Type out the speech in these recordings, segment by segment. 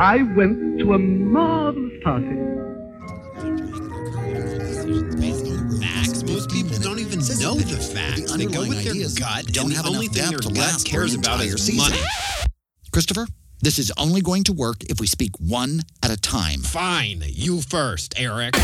I went to a marvelous party. Facts. Most people don't even know the facts. They go with their gut, don't have the only enough thing depth their to gut last for cares about entire is season. money. Christopher, this is only going to work if we speak one at a time. Fine, you first, Eric.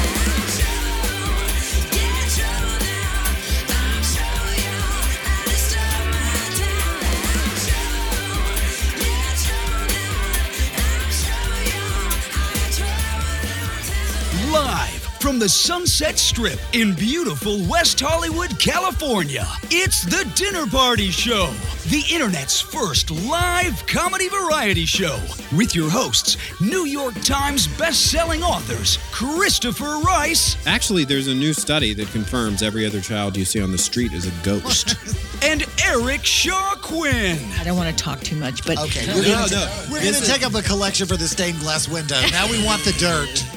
Live from the Sunset Strip in beautiful West Hollywood, California, it's The Dinner Party Show, the internet's first live comedy variety show with your hosts, New York Times best-selling authors Christopher Rice Actually, there's a new study that confirms every other child you see on the street is a ghost. and Eric Shaw Quinn. I don't want to talk too much, but Okay, we're gonna, we're gonna take up a collection for the stained glass window. Now we want the dirt.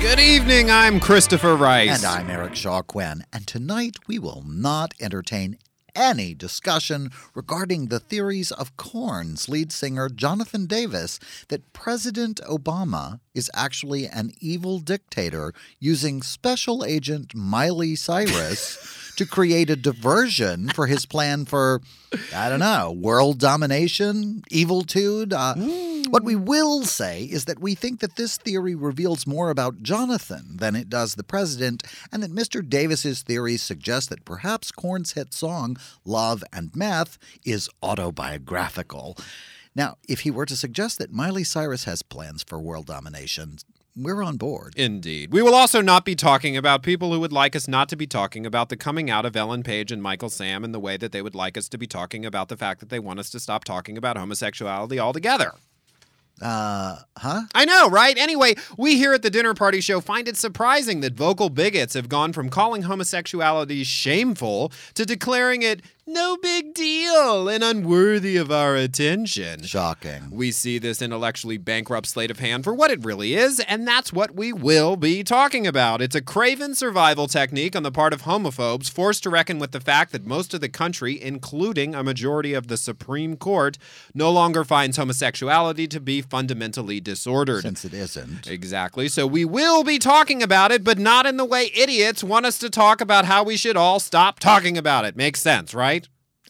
Good evening, I'm Christopher Rice. And I'm Eric Shaw Quinn. And tonight we will not entertain any discussion regarding the theories of Korn's lead singer Jonathan Davis that President Obama is actually an evil dictator using special agent Miley Cyrus to create a diversion for his plan for, I don't know, world domination, eviltude. Uh, what we will say is that we think that this theory reveals more about Jonathan than it does the president, and that Mr. Davis's theories suggest that perhaps Korn's hit song, Love and Meth, is autobiographical. Now, if he were to suggest that Miley Cyrus has plans for world domination, we're on board. Indeed. We will also not be talking about people who would like us not to be talking about the coming out of Ellen Page and Michael Sam in the way that they would like us to be talking about the fact that they want us to stop talking about homosexuality altogether. Uh, huh? I know, right? Anyway, we here at the Dinner Party Show find it surprising that vocal bigots have gone from calling homosexuality shameful to declaring it no big deal and unworthy of our attention. Shocking. We see this intellectually bankrupt sleight of hand for what it really is, and that's what we will be talking about. It's a craven survival technique on the part of homophobes forced to reckon with the fact that most of the country, including a majority of the Supreme Court, no longer finds homosexuality to be fundamentally disordered. Since it isn't. Exactly. So we will be talking about it, but not in the way idiots want us to talk about how we should all stop talking about it. Makes sense, right?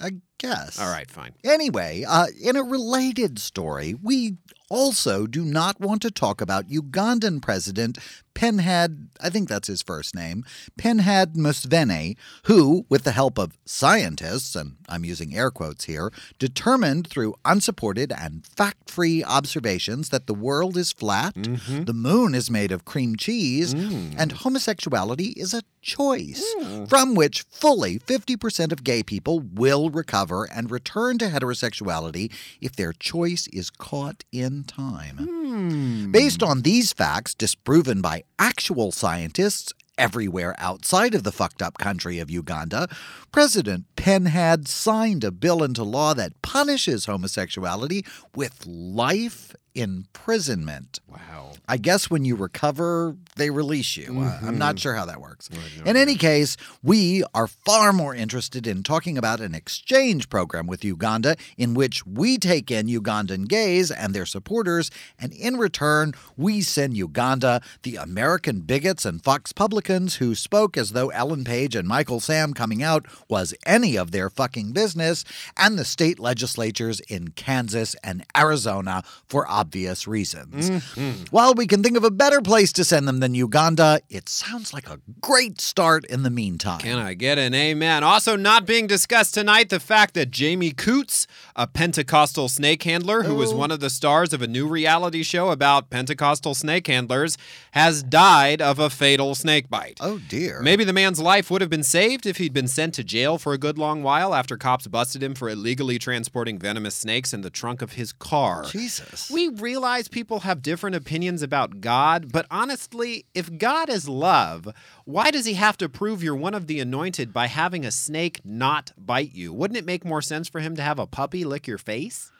I guess. All right, fine. Anyway, uh, in a related story, we also do not want to talk about Ugandan President Penhad, I think that's his first name, Penhad Museveni, who, with the help of scientists, and I'm using air quotes here, determined through unsupported and fact free observations that the world is flat, mm-hmm. the moon is made of cream cheese, mm. and homosexuality is a choice mm. from which fully 50% of gay people will recover and return to heterosexuality if their choice is caught in time. Hmm. Based on these facts, disproven by actual scientists everywhere outside of the fucked up country of Uganda, President Penhad signed a bill into law that punishes homosexuality with life imprisonment. Wow. I guess when you recover, they release you. Uh, I'm not sure how that works. In any case, we are far more interested in talking about an exchange program with Uganda in which we take in Ugandan gays and their supporters, and in return, we send Uganda the American bigots and Fox publicans who spoke as though Ellen Page and Michael Sam coming out was any of their fucking business, and the state legislatures in Kansas and Arizona for obvious reasons. Mm-hmm. While we can think of a better place to send them than Uganda, it sounds like a great start in the meantime. Can I get an amen? Also, not being discussed tonight, the fact that Jamie Coots, a Pentecostal snake handler who was one of the stars of a new reality show about Pentecostal snake handlers, has died of a fatal snake bite. oh dear. Maybe the man's life would have been saved if he'd been sent to jail for a good long while after cops busted him for illegally transporting venomous snakes in the trunk of his car. Jesus. We realize people have different opinions about God, but honestly, if God is love, why does he have to prove you're one of the anointed by having a snake not bite you? Wouldn't it make more sense for him to have a puppy lick your face?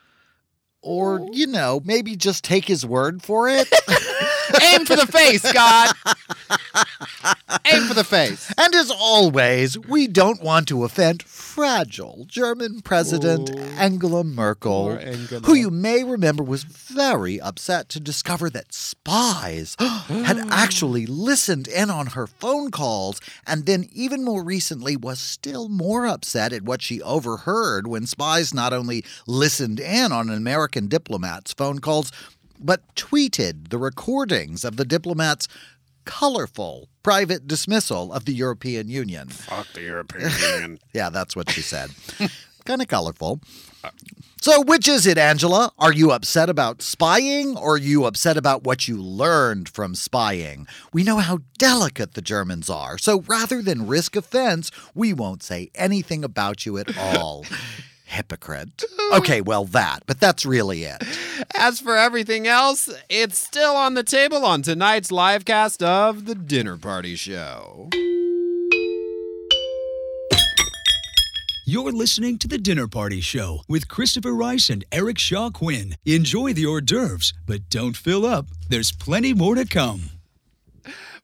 or, you know, maybe just take his word for it. Aim for the face, God! Aim for the face. and as always, we don't want to offend fragile German President Angela Merkel, Angela. who you may remember was very upset to discover that spies had actually listened in on her phone calls, and then even more recently was still more upset at what she overheard when spies not only listened in on an American diplomats' phone calls, but tweeted the recordings of the diplomats' colorful private dismissal of the European Union. Fuck the European Union. Yeah, that's what she said. kind of colorful. So, which is it, Angela? Are you upset about spying or are you upset about what you learned from spying? We know how delicate the Germans are, so rather than risk offense, we won't say anything about you at all. Hypocrite. Okay, well, that, but that's really it. As for everything else, it's still on the table on tonight's live cast of The Dinner Party Show. You're listening to The Dinner Party Show with Christopher Rice and Eric Shaw Quinn. Enjoy the hors d'oeuvres, but don't fill up. There's plenty more to come.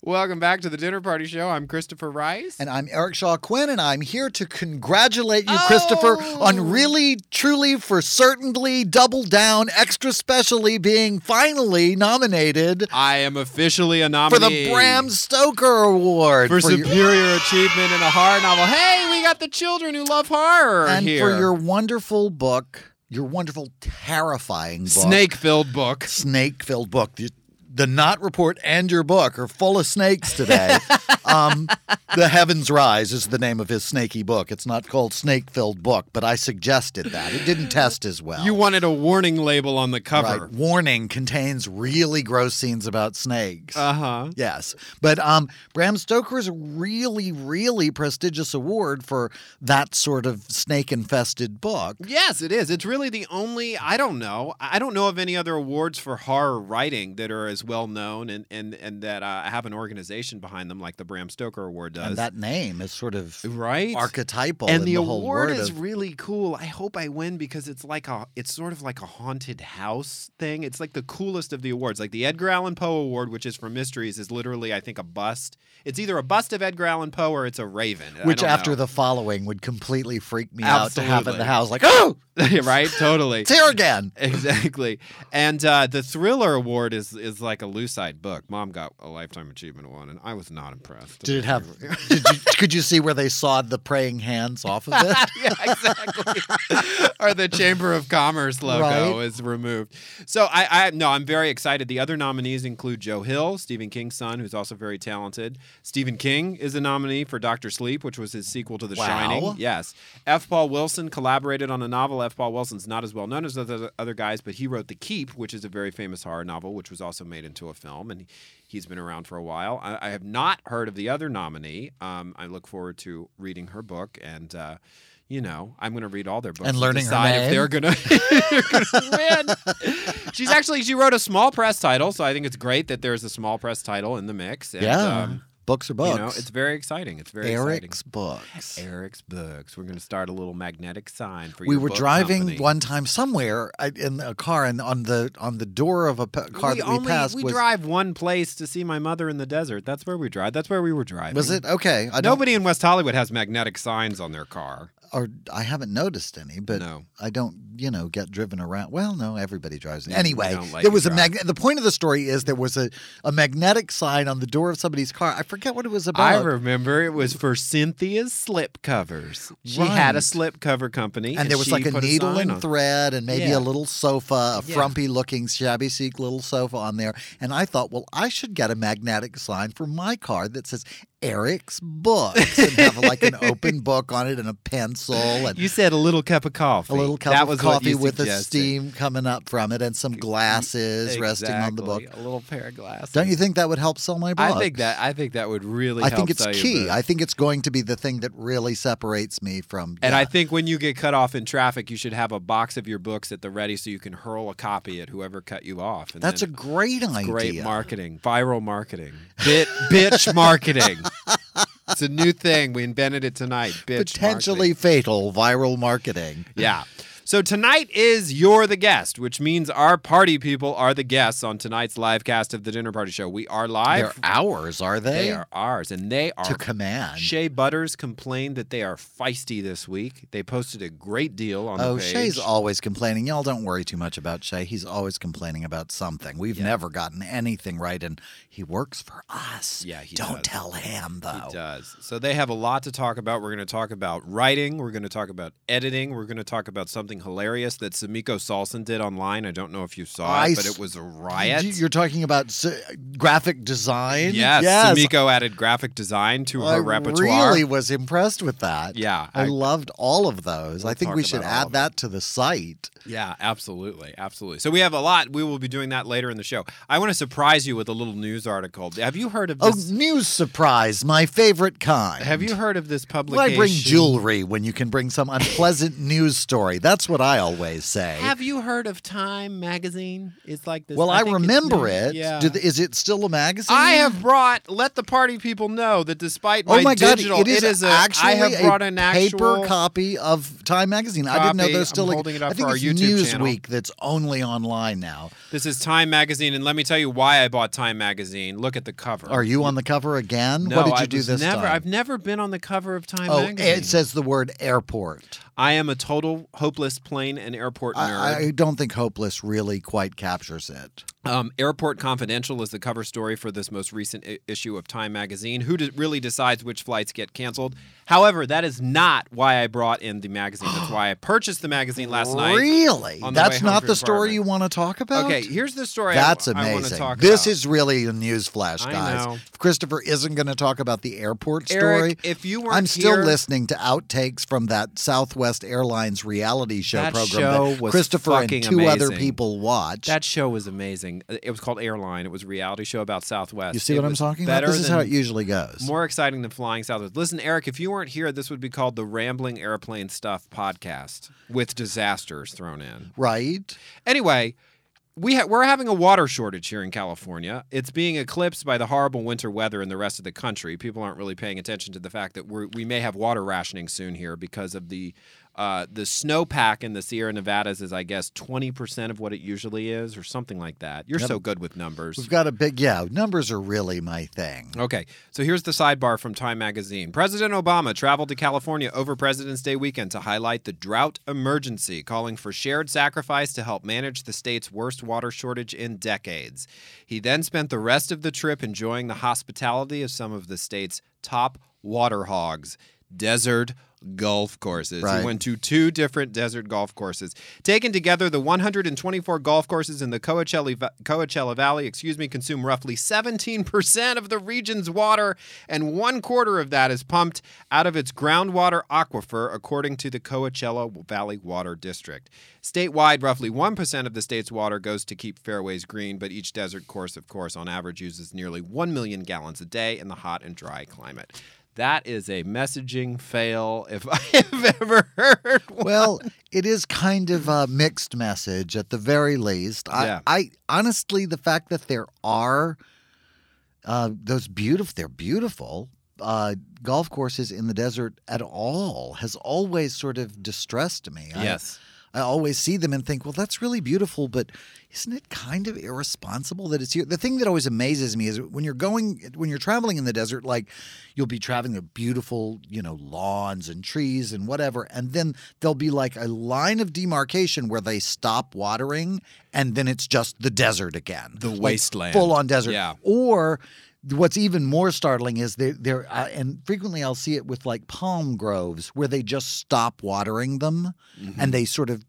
Welcome back to The Dinner Party Show. I'm Christopher Rice. And I'm Eric Shaw Quinn, and I'm here to congratulate you, Christopher, on oh! really, truly, for certainly, double down, extra specially being finally nominated I am officially a nominee. for the Bram Stoker Award for, your- superior achievement in a horror novel. Hey, we got the children who love horror and here. for your wonderful book, your wonderful, terrifying book, snake-filled book. snake-filled book. The, the Not Report and your book are full of snakes today. um, the Heavens Rise is the name of his snaky book. It's not called Snake-Filled Book, but I suggested that. It didn't test as well. You wanted a warning label on the cover. Right. Warning contains really gross scenes about snakes. Uh huh. Yes. But um, Bram Stoker's really, really prestigious award for that sort of snake infested book. Yes, it is. It's really the only. I don't know. I don't know of any other awards for horror writing that are as well known and and and that uh, have an organization behind them like the Bram Stoker Award does. And that name is sort of right archetypal and in the, the, whole award is of- really cool. I hope I win because it's like a it's sort of like a haunted house thing. It's like the coolest of the awards. Like the Edgar Allan Poe Award, which is for mysteries, is literally I think a bust. It's either a bust of Edgar Allan Poe or it's a raven. Which after know. the following would completely freak me out to have in the house. Like, oh, right, totally. it's here again. Exactly. And uh, the Thriller Award is is like a Lucite book. Mom got a Lifetime Achievement one, and I was not impressed. Did it have? did you, could you see where they sawed the praying hands off of it? yeah, exactly. or the Chamber of Commerce logo Right. is removed. So I, I no, I'm very excited. The other nominees include Joe Hill, Stephen King's son, who's also very talented. Stephen King is a nominee for Doctor Sleep, which was his sequel to The Wow. Shining. Yes. F. Paul Wilson collaborated on a novel. F. Paul Wilson's not as well known as other other guys, but he wrote The Keep, which is a very famous horror novel, which was also made into a film, and he's been around for a while. I, I have not heard of the other nominee. Um, I look forward to reading her book and. Uh, you know, I'm going to read all their books And learning her decide if they're going to win. She's actually she wrote a small press title, so I think it's great that there's a small press title in the mix. And, yeah, um, books are books. you know, it's very exciting. It's very Eric's exciting. books. Eric's books. We're going to start a little magnetic sign for you. we were driving company. one time somewhere in a car, and on the on the door of a car we that we passed we was drive one place to see my mother in the desert. That's where we drive. That's where we were driving. was it okay? I Nobody in West Hollywood has magnetic signs on their car. Or I haven't noticed any, but No. I don't, you know, get driven around. Well, no, everybody drives. Anyway, don't there was a mag- the point of the story is there was a, a magnetic sign on the door of somebody's car. I forget what it was about. I remember it was for Cynthia's slip covers. She had a Right. slip cover company, and there was like a needle sign and on- thread and maybe Yeah. a little sofa, a Yeah. frumpy looking shabby chic little sofa on there. And I thought, well, I should get a magnetic sign for my car that says Eric's Books and have like an open book on it and a pencil and You said a little cup of coffee. a little cup that of coffee with a suggested. steam coming up from it and some glasses resting on the book. Exactly, A little pair of glasses. Don't you think that would help sell my book? I think that I think that would really. I think it's key. I think it's going to be the thing that really separates me from. And yeah. I think when you get cut off in traffic, you should have a box of your books at the ready so you can hurl a copy at whoever cut you off. And that's a great idea. great marketing, viral marketing, bit bitch marketing. It's a new thing. We invented it tonight. Bitch Potentially marketing. fatal viral marketing. Yeah. So tonight is You're the Guest, which means our party people are the guests on tonight's live cast of the Dinner Party Show. We are live. They're ours, are they? They are ours, and they are to command. Shea Butters complained that they are feisty this week. They posted a great deal on Oh, the page. Shay's always complaining. Y'all don't worry too much about Shay. He's always complaining about something. We've Yeah. never gotten anything right, and he works for us. Yeah, he don't does. tell him though. He does. So they have a lot to talk about. We're going to talk about writing. We're going to talk about editing. We're going to talk about something hilarious that Samiko Salson did online. I don't know if you saw I it, but it was a riot. You- You're talking about graphic design. yes, yes. Samiko added graphic design to her I repertoire. really was impressed with that. Yeah, I, I- loved all of those. We'll I think we should add that to the site. Yeah, absolutely. Absolutely. So we have a lot. We will be doing that later in the show. I want to surprise you with a little news article. Have you heard of Oh, this? news surprise, my favorite kind. have you heard of this Why publication? bring jewelry when you can bring some unpleasant news story? That's what I always say. Have you heard of Time magazine? It's like this. well, I, it's remember it. Yeah. Th- is it still a magazine? I have brought. Let the party people know that despite oh my, Oh my god! digital, it is, a. actually I have brought a an paper copy of Time magazine. I didn't know copy. there's still I'm a. holding it up I think for our it's YouTube channel. Newsweek that's only online now. This is Time magazine, and let me tell you why I bought Time magazine. Look at the cover. Are you on the cover again? No, what did you I do this never, time? I've never been on the cover of Time oh, magazine. it says the word airport. I am a total hopeless plane and airport nerd. I, I don't think hopeless really quite captures it. Um, Airport Confidential is the cover story for this most recent I- issue of Time magazine. Who de- really decides which flights get canceled? However, that is not why I brought in the magazine. That's why I purchased the magazine last night. Really? on the way That's home not from the story apartment. you want to talk about? Okay, here's the story. That's I, I want to amazing. talk This about. is really a news flash, I guys. know. If Christopher isn't going to talk about the airport story. Eric, if you weren't I'm still here- listening to outtakes from that Southwest Airlines reality show That program show that was Christopher and fucking two other amazing. people watch. That show was amazing. Uh, It was called Airline. It was a reality show about Southwest. you see It what I'm talking about? This is how it usually goes. More exciting than flying Southwest. Listen, Eric, if you weren't here, this would be called the Rambling Airplane Stuff podcast with disasters thrown in. right? Anyway, we ha- we're having a water shortage here in California. It's being eclipsed by the horrible winter weather in the rest of the country. People aren't really paying attention to the fact that we're, we may have water rationing soon here because of the uh, the snowpack in the Sierra Nevadas is, I guess, twenty percent of what it usually is, or something like that. You're Yep. so good with numbers. We've got a big, yeah, numbers are really my thing. Okay, so here's the sidebar from Time Magazine. President Obama traveled to California over President's Day weekend to highlight the drought emergency, calling for shared sacrifice to help manage the state's worst water shortage in decades. He then spent the rest of the trip enjoying the hospitality of some of the state's top water hogs. Desert golf courses. Right. He went to two different desert golf courses. Taken together, the 124 golf courses in the Coachella, Coachella Valley, excuse me, consume roughly 17% of the region's water, and one quarter of that is pumped out of its groundwater aquifer, according to the Coachella Valley Water District. Statewide, roughly 1% of the state's water goes to keep fairways green, but each desert course, of course, on average uses nearly 1 million gallons a day in the hot and dry climate. That is a messaging fail if I have ever heard one. Well, it is kind of a mixed message at the very least. I, Yeah. I honestly, the fact that there are uh, those beautiful, they're beautiful uh, golf courses in the desert at all has always sort of distressed me. Yes. I always see them and think, well, that's really beautiful, but isn't it kind of irresponsible that it's here? The thing that always amazes me is when you're going, when you're traveling in the desert, like you'll be traveling the beautiful, you know, lawns and trees and whatever, and then there'll be like a line of demarcation where they stop watering, and then it's just the desert again, The Like, wasteland. full on desert. Yeah. Or what's even more startling is they they're uh, and frequently I'll see it with like palm groves where they just stop watering them Mm-hmm. and they sort of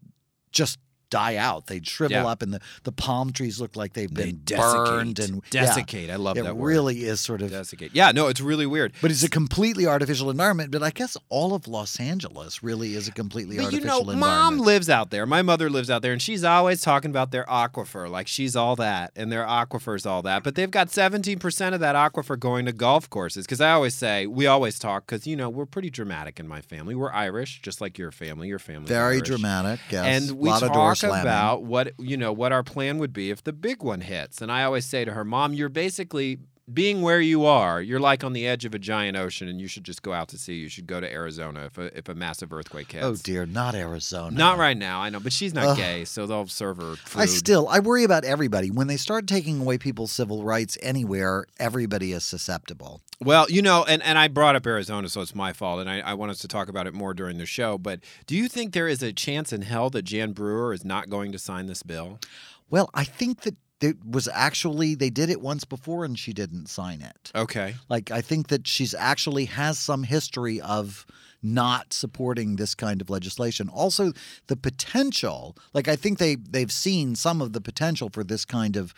just die out. They shrivel Yeah. up and the, the palm trees look like they've been desiccate. burned and yeah. Desiccate. I love it that word. really is sort of Desiccate. Yeah, no, it's really weird. but it's a completely artificial environment. But I guess all of Los Angeles really is a completely But you artificial know, environment. mom lives out there. My mother lives out there, and she's always talking about their aquifer, like she's all that, and their aquifer's all that. But they've got 17% of that aquifer going to golf courses. Because I always say, we always talk, because, you know, we're pretty dramatic in my family. We're Irish, just like your family. Your family Very dramatic. Yes. and we lot of door talk about what you know what our plan would be if the big one hits. And I always say to her, "Mom, you're basically being where you are. You're like on the edge of a giant ocean, and you should just go out to sea. You should go to Arizona if a, if a massive earthquake oh, hits." Oh dear, not Arizona. Not right now, I know, but she's not Ugh. gay, so they'll serve her food. I still I worry about everybody. When they start taking away people's civil rights anywhere, everybody is susceptible. Well, you know, and, and I brought up Arizona, so it's my fault, and I, I want us to talk about it more during the show. But do you think there is a chance in hell that Jan Brewer is not going to sign this bill? Well, I think that it was actually they did it once before and she didn't sign it. Okay. Like I think that she's actually has some history of not supporting this kind of legislation. Also, the potential, like I think they they've seen some of the potential for this kind of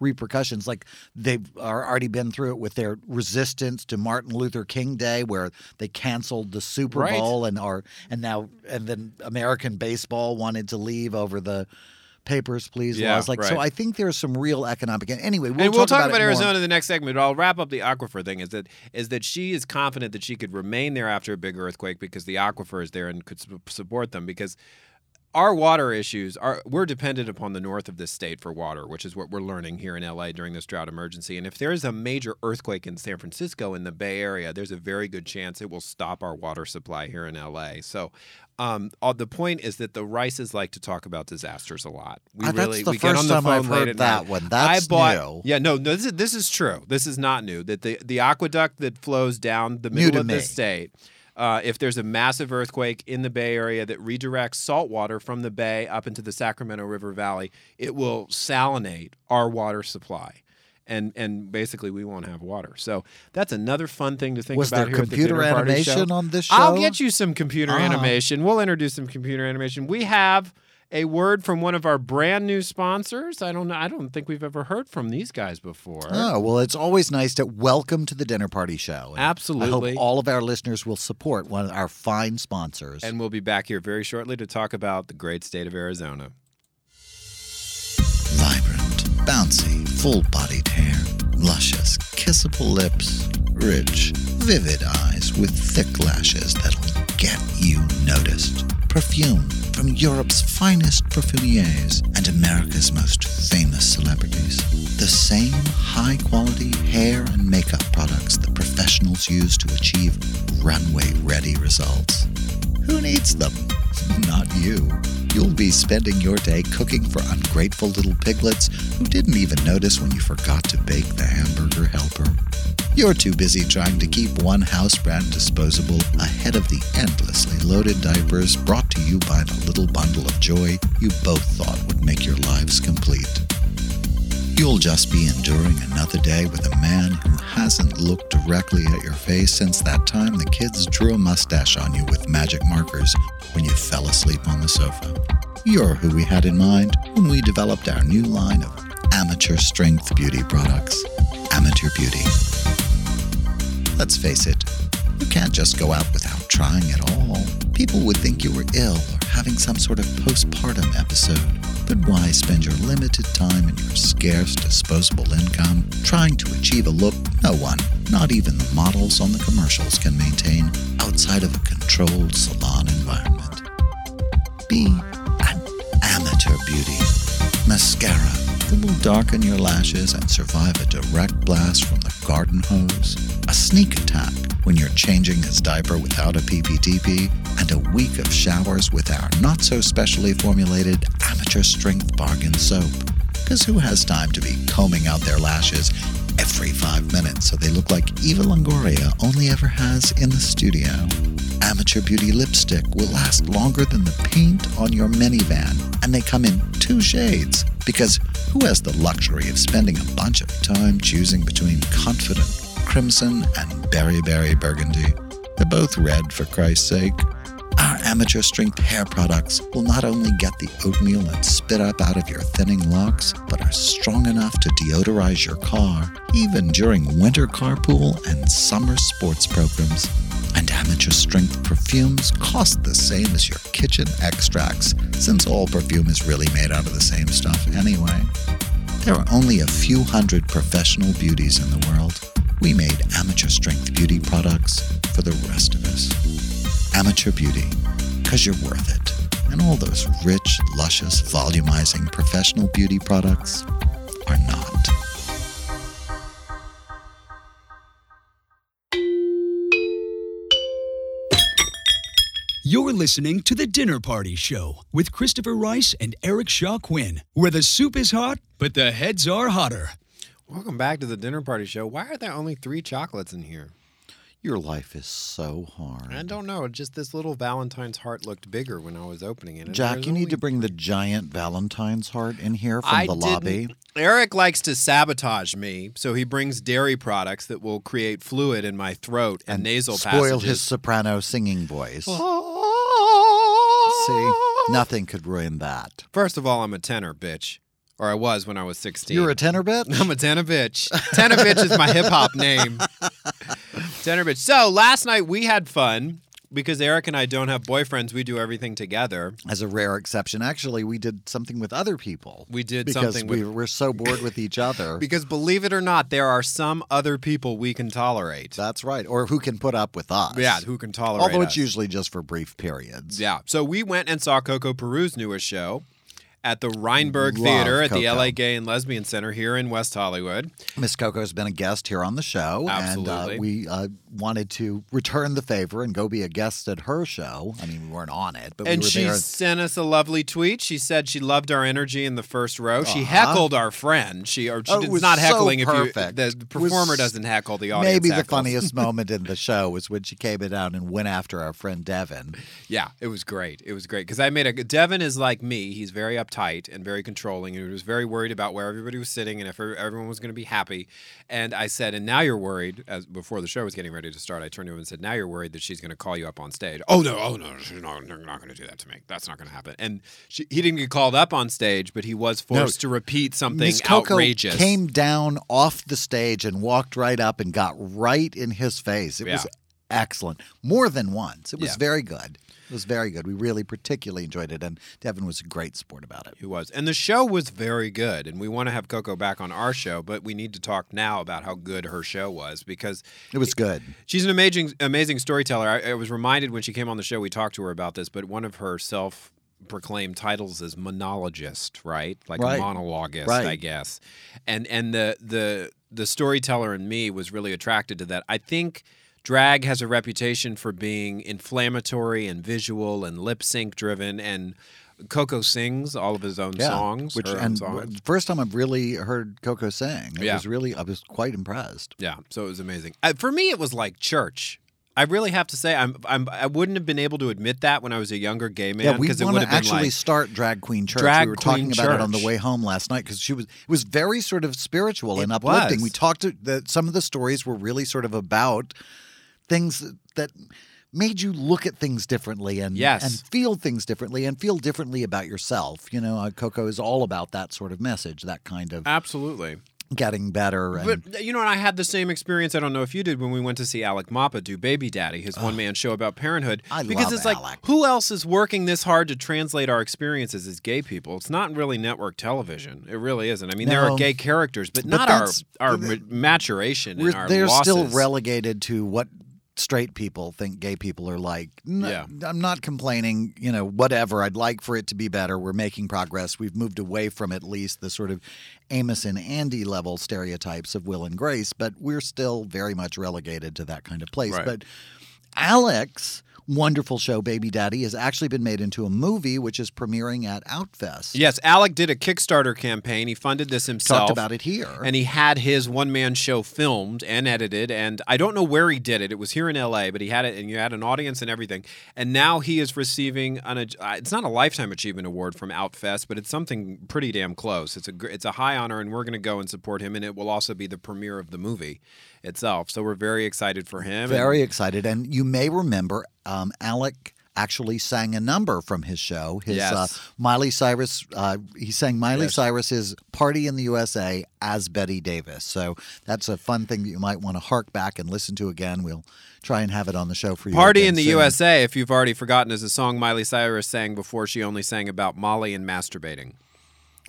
repercussions. Like they've already been through it with their resistance to Martin Luther King Day, where they canceled the Super Right. Bowl and are and now and then American baseball wanted to leave over the papers please Yeah, laws like so i think there's some real economic anyway we'll and we'll talk, about, about, more. Arizona in the next segment. But I'll wrap up the aquifer thing. Is that is that she is confident that she could remain there after a big earthquake because the aquifer is there and could su- support them because. Our water issues are we're dependent upon the north of this state for water, which is what we're learning here in LA during this drought emergency. And if there is a major earthquake in San Francisco in the Bay Area, there's a very good chance it will stop our water supply here in LA. So um, uh, the point is that the Rices like to talk about disasters a lot. We that's really we get first on the time phone I've late heard at that night. one. That's I bought, new. Yeah, no, no, this is this is true. This is not new. That the the aqueduct that flows down the middle of the state. Uh, if there's a massive earthquake in the Bay Area that redirects salt water from the bay up into the Sacramento River Valley, it will salinate our water supply. And and basically we won't have water. So that's another fun thing to think Was about there here at the computer Party animation Show. on this I'll get you some computer Ah. animation. We'll introduce some computer animation. We have a word from one of our brand new sponsors. I don't know. I don't think we've ever heard from these guys before. Oh, well, it's always nice to welcome to the dinner party show. Absolutely. I hope all of our listeners will support one of our fine sponsors. And we'll be back here very shortly to talk about the great state of Arizona. Vibrant, bouncy, full bodied hair, luscious, kissable lips, rich, vivid eyes with thick lashes that'll get you noticed. Perfume from Europe's finest perfumiers and America's most famous celebrities. The same high quality hair and makeup products that professionals use to achieve runway ready results. Who needs them? Not you. You'll be spending your day cooking for ungrateful little piglets who didn't even notice when you forgot to bake the hamburger helper. You're too busy trying to keep one house brand disposable ahead of the endlessly loaded diapers brought to you by the little bundle of joy you both thought would make your lives complete. You'll just be enduring another day with a man who hasn't looked directly at your face since that time the kids drew a mustache on you with magic markers when you fell asleep on the sofa. You're who we had in mind when we developed our new line of amateur strength beauty products, Amateur Beauty. Let's face it, you can't just go out without trying at all. People would think you were ill or having some sort of postpartum episode. But why spend your limited time and your scarce disposable income trying to achieve a look no one, not even the models on the commercials, can maintain outside of a controlled salon environment? Be an amateur beauty. Mascara, that will darken your lashes and survive a direct blast from the garden hose, a sneak attack when you're changing his diaper without a PPTP, and a week of showers with our not so specially formulated amateur strength bargain soap. Because who has time to be combing out their lashes every five minutes so they look like Eva Longoria only ever has in the studio? Amateur Beauty lipstick will last longer than the paint on your minivan, and they come in two shades. Because who has the luxury of spending a bunch of time choosing between Confident Crimson and Berry Berry Burgundy? They're both red, for Christ's sake. Our amateur strength hair products will not only get the oatmeal and spit up out of your thinning locks, but are strong enough to deodorize your car, even during winter carpool and summer sports programs. Amateur strength perfumes cost the same as your kitchen extracts, since all perfume is really made out of the same stuff anyway. There are only a few hundred professional beauties in the world. We made amateur strength beauty products for the rest of us. Amateur Beauty, because you're worth it. And all those rich, luscious, volumizing professional beauty products are not. You're listening to The Dinner Party Show with Christopher Rice and Eric Shaw Quinn, where the soup is hot, but the heads are hotter. Welcome back to the dinner party show. Why are there only three chocolates in here? Your life is so hard. I don't know. Just this little Valentine's heart looked bigger when I was opening it. and Jack, you need only- to bring the giant Valentine's heart in here from I the lobby. Eric likes to sabotage me, so he brings dairy products that will create fluid in my throat and, nasal spoil passages. his soprano singing voice. Oh. See, nothing could ruin that. First of all, I'm a tenor, bitch. Or I was when I was 16. You're a tenor bitch? I'm a tenor bitch. Tenor bitch is my hip hop name. Tenor bitch. So last night we had fun because Eric and I don't have boyfriends. We do everything together. As a rare exception, actually, we did something with other people. We did because something we with- were so bored with each other. Because believe it or not, there are some other people we can tolerate. That's right. Or who can put up with us. Yeah, who can tolerate Although us. it's usually just for brief periods. Yeah. So we went and saw Coco Peru's newest show at the Renberg Love Theater at the LA Gay and Lesbian Center here in West Hollywood. Miss Coco has been a guest here on the show. Absolutely. And uh, we uh, wanted to return the favor and go be a guest at her show. I mean, we weren't on it, but and we were she there. sent us a lovely tweet. She said she loved our energy in the first row. She Uh-huh. heckled our friend. She or she Oh, did was not so heckling if you perfect. the It was performer doesn't heckle the audience. Maybe the funniest moment in the show was when she came down and went after our friend Devin. Yeah, it was great. It was great because I made a. Devin is like me. He's very uptight and very controlling, and he was very worried about where everybody was sitting and if er- everyone was going to be happy. And I said, and now you're worried. As before the show was getting ready to start, I turned to him and said, "Now you're worried that she's going to call you up on stage." Oh no, oh no, she's not, not going to do that to me. That's not going to happen. And she, he didn't get called up on stage, but he was forced to repeat something Coco outrageous. came down off the stage and walked right up and got right in his face. It was excellent. More than once. It was Yeah. very good. It was very good. We really particularly enjoyed it, and Devin was a great sport about it. He was. And the show was very good. And we want to have Coco back on our show, but we need to talk now about how good her show was because It was good. she's an amazing amazing storyteller. I, I was reminded when she came on the show, we talked to her about this, but one of her self proclaimed titles is monologist, right? Like Right. a monologuist, Right. I guess. And and the the the storyteller in me was really attracted to that. I think drag has a reputation for being inflammatory and visual and lip sync driven and Coco sings all of his own Yeah. songs. Which and songs. first time I've really heard Coco sing. It Yeah. was really I was quite impressed. Yeah, so it was amazing. Uh, for me, it was like church. I really have to say, I'm, I'm, I wouldn't have been able to admit that when I was a younger gay man yeah, we want to actually like, start drag queen church. Drag we were talking Queen about it on the way home last night because she was it was very sort of spiritual It and uplifting. was. We talked that some of the stories were really sort of about things that- made you look at things differently and Yes. and feel things differently and feel differently about yourself. You know, uh, Coco is all about that sort of message, that kind of absolutely. getting better and But you know, and I had the same experience. I don't know if you did when we went to see Alec Mapa do Baby Daddy, his one man show about parenthood. I because love it's like, who else is working this hard to translate our experiences as gay people? It's not really network television. It really isn't. I mean, there are gay characters, but, But not our our maturation we're, and our they're still relegated to what straight people think gay people are like. Yeah. I'm not complaining, you know, whatever. I'd like for it to be better. We're making progress. We've moved away from at least the sort of Amos and Andy level stereotypes of Will and Grace, but we're still very much relegated to that kind of place. Right. But Alex, wonderful show, Baby Daddy, has actually been made into a movie which is premiering at Outfest. Yes, Alec did a Kickstarter campaign. He funded this himself. Talked about it here. And he had his one man show filmed and edited. And I don't know where he did it. It was here in LA, but he had it and you had an audience and everything. And now he is receiving an, uh, it's not a Lifetime Achievement Award from Outfest, but it's something pretty damn close. It's a, it's a high honor, and we're going to go and support him. And it will also be the premiere of the movie itself. So we're very excited for him. Very excited. And you may remember um, Alec actually sang a number from his show. His uh, Miley Cyrus, uh, he sang Miley Yes. Cyrus's Party in the USA as Bette Davis. So that's a fun thing that you might want to hark back and listen to again. We'll try and have it on the show for you. Party in the soon. USA, if you've already forgotten, is a song Miley Cyrus sang before she only sang about Molly and masturbating.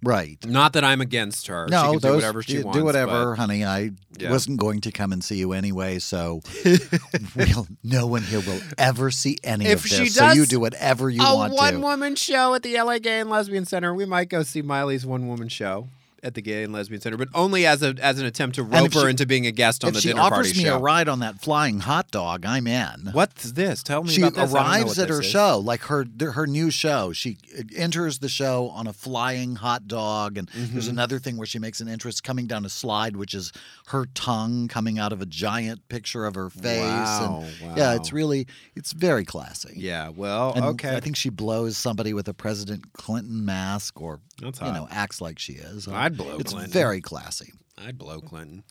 Right. Not that I'm against her. she No, can do those, whatever she do, wants. do whatever, but- honey. I Yeah. wasn't going to come and see you anyway, so we'll, no one here will ever see any If of she this. so you do whatever you a want one to. woman show at the LA Gay and Lesbian Center. We might go see Miley's one woman show at the Gay and Lesbian Center, but only as a as an attempt to rope her she- into being a guest on if the she dinner offers party me show. a ride on that flying hot dog, I'm in. What's this? Tell me She about this. Arrives at her is. show, like her her new show. She enters the show on a flying hot dog, and Mm-hmm. there's another thing where she makes an entrance coming down a slide, which is her tongue coming out of a giant picture of her face. Wow, and yeah, it's really it's very classy. Yeah. Well, And okay. I think she blows somebody with a President Clinton mask, or That's you hot. know, acts like she is. I'd blow It's Clinton. very classy. I'd blow Clinton.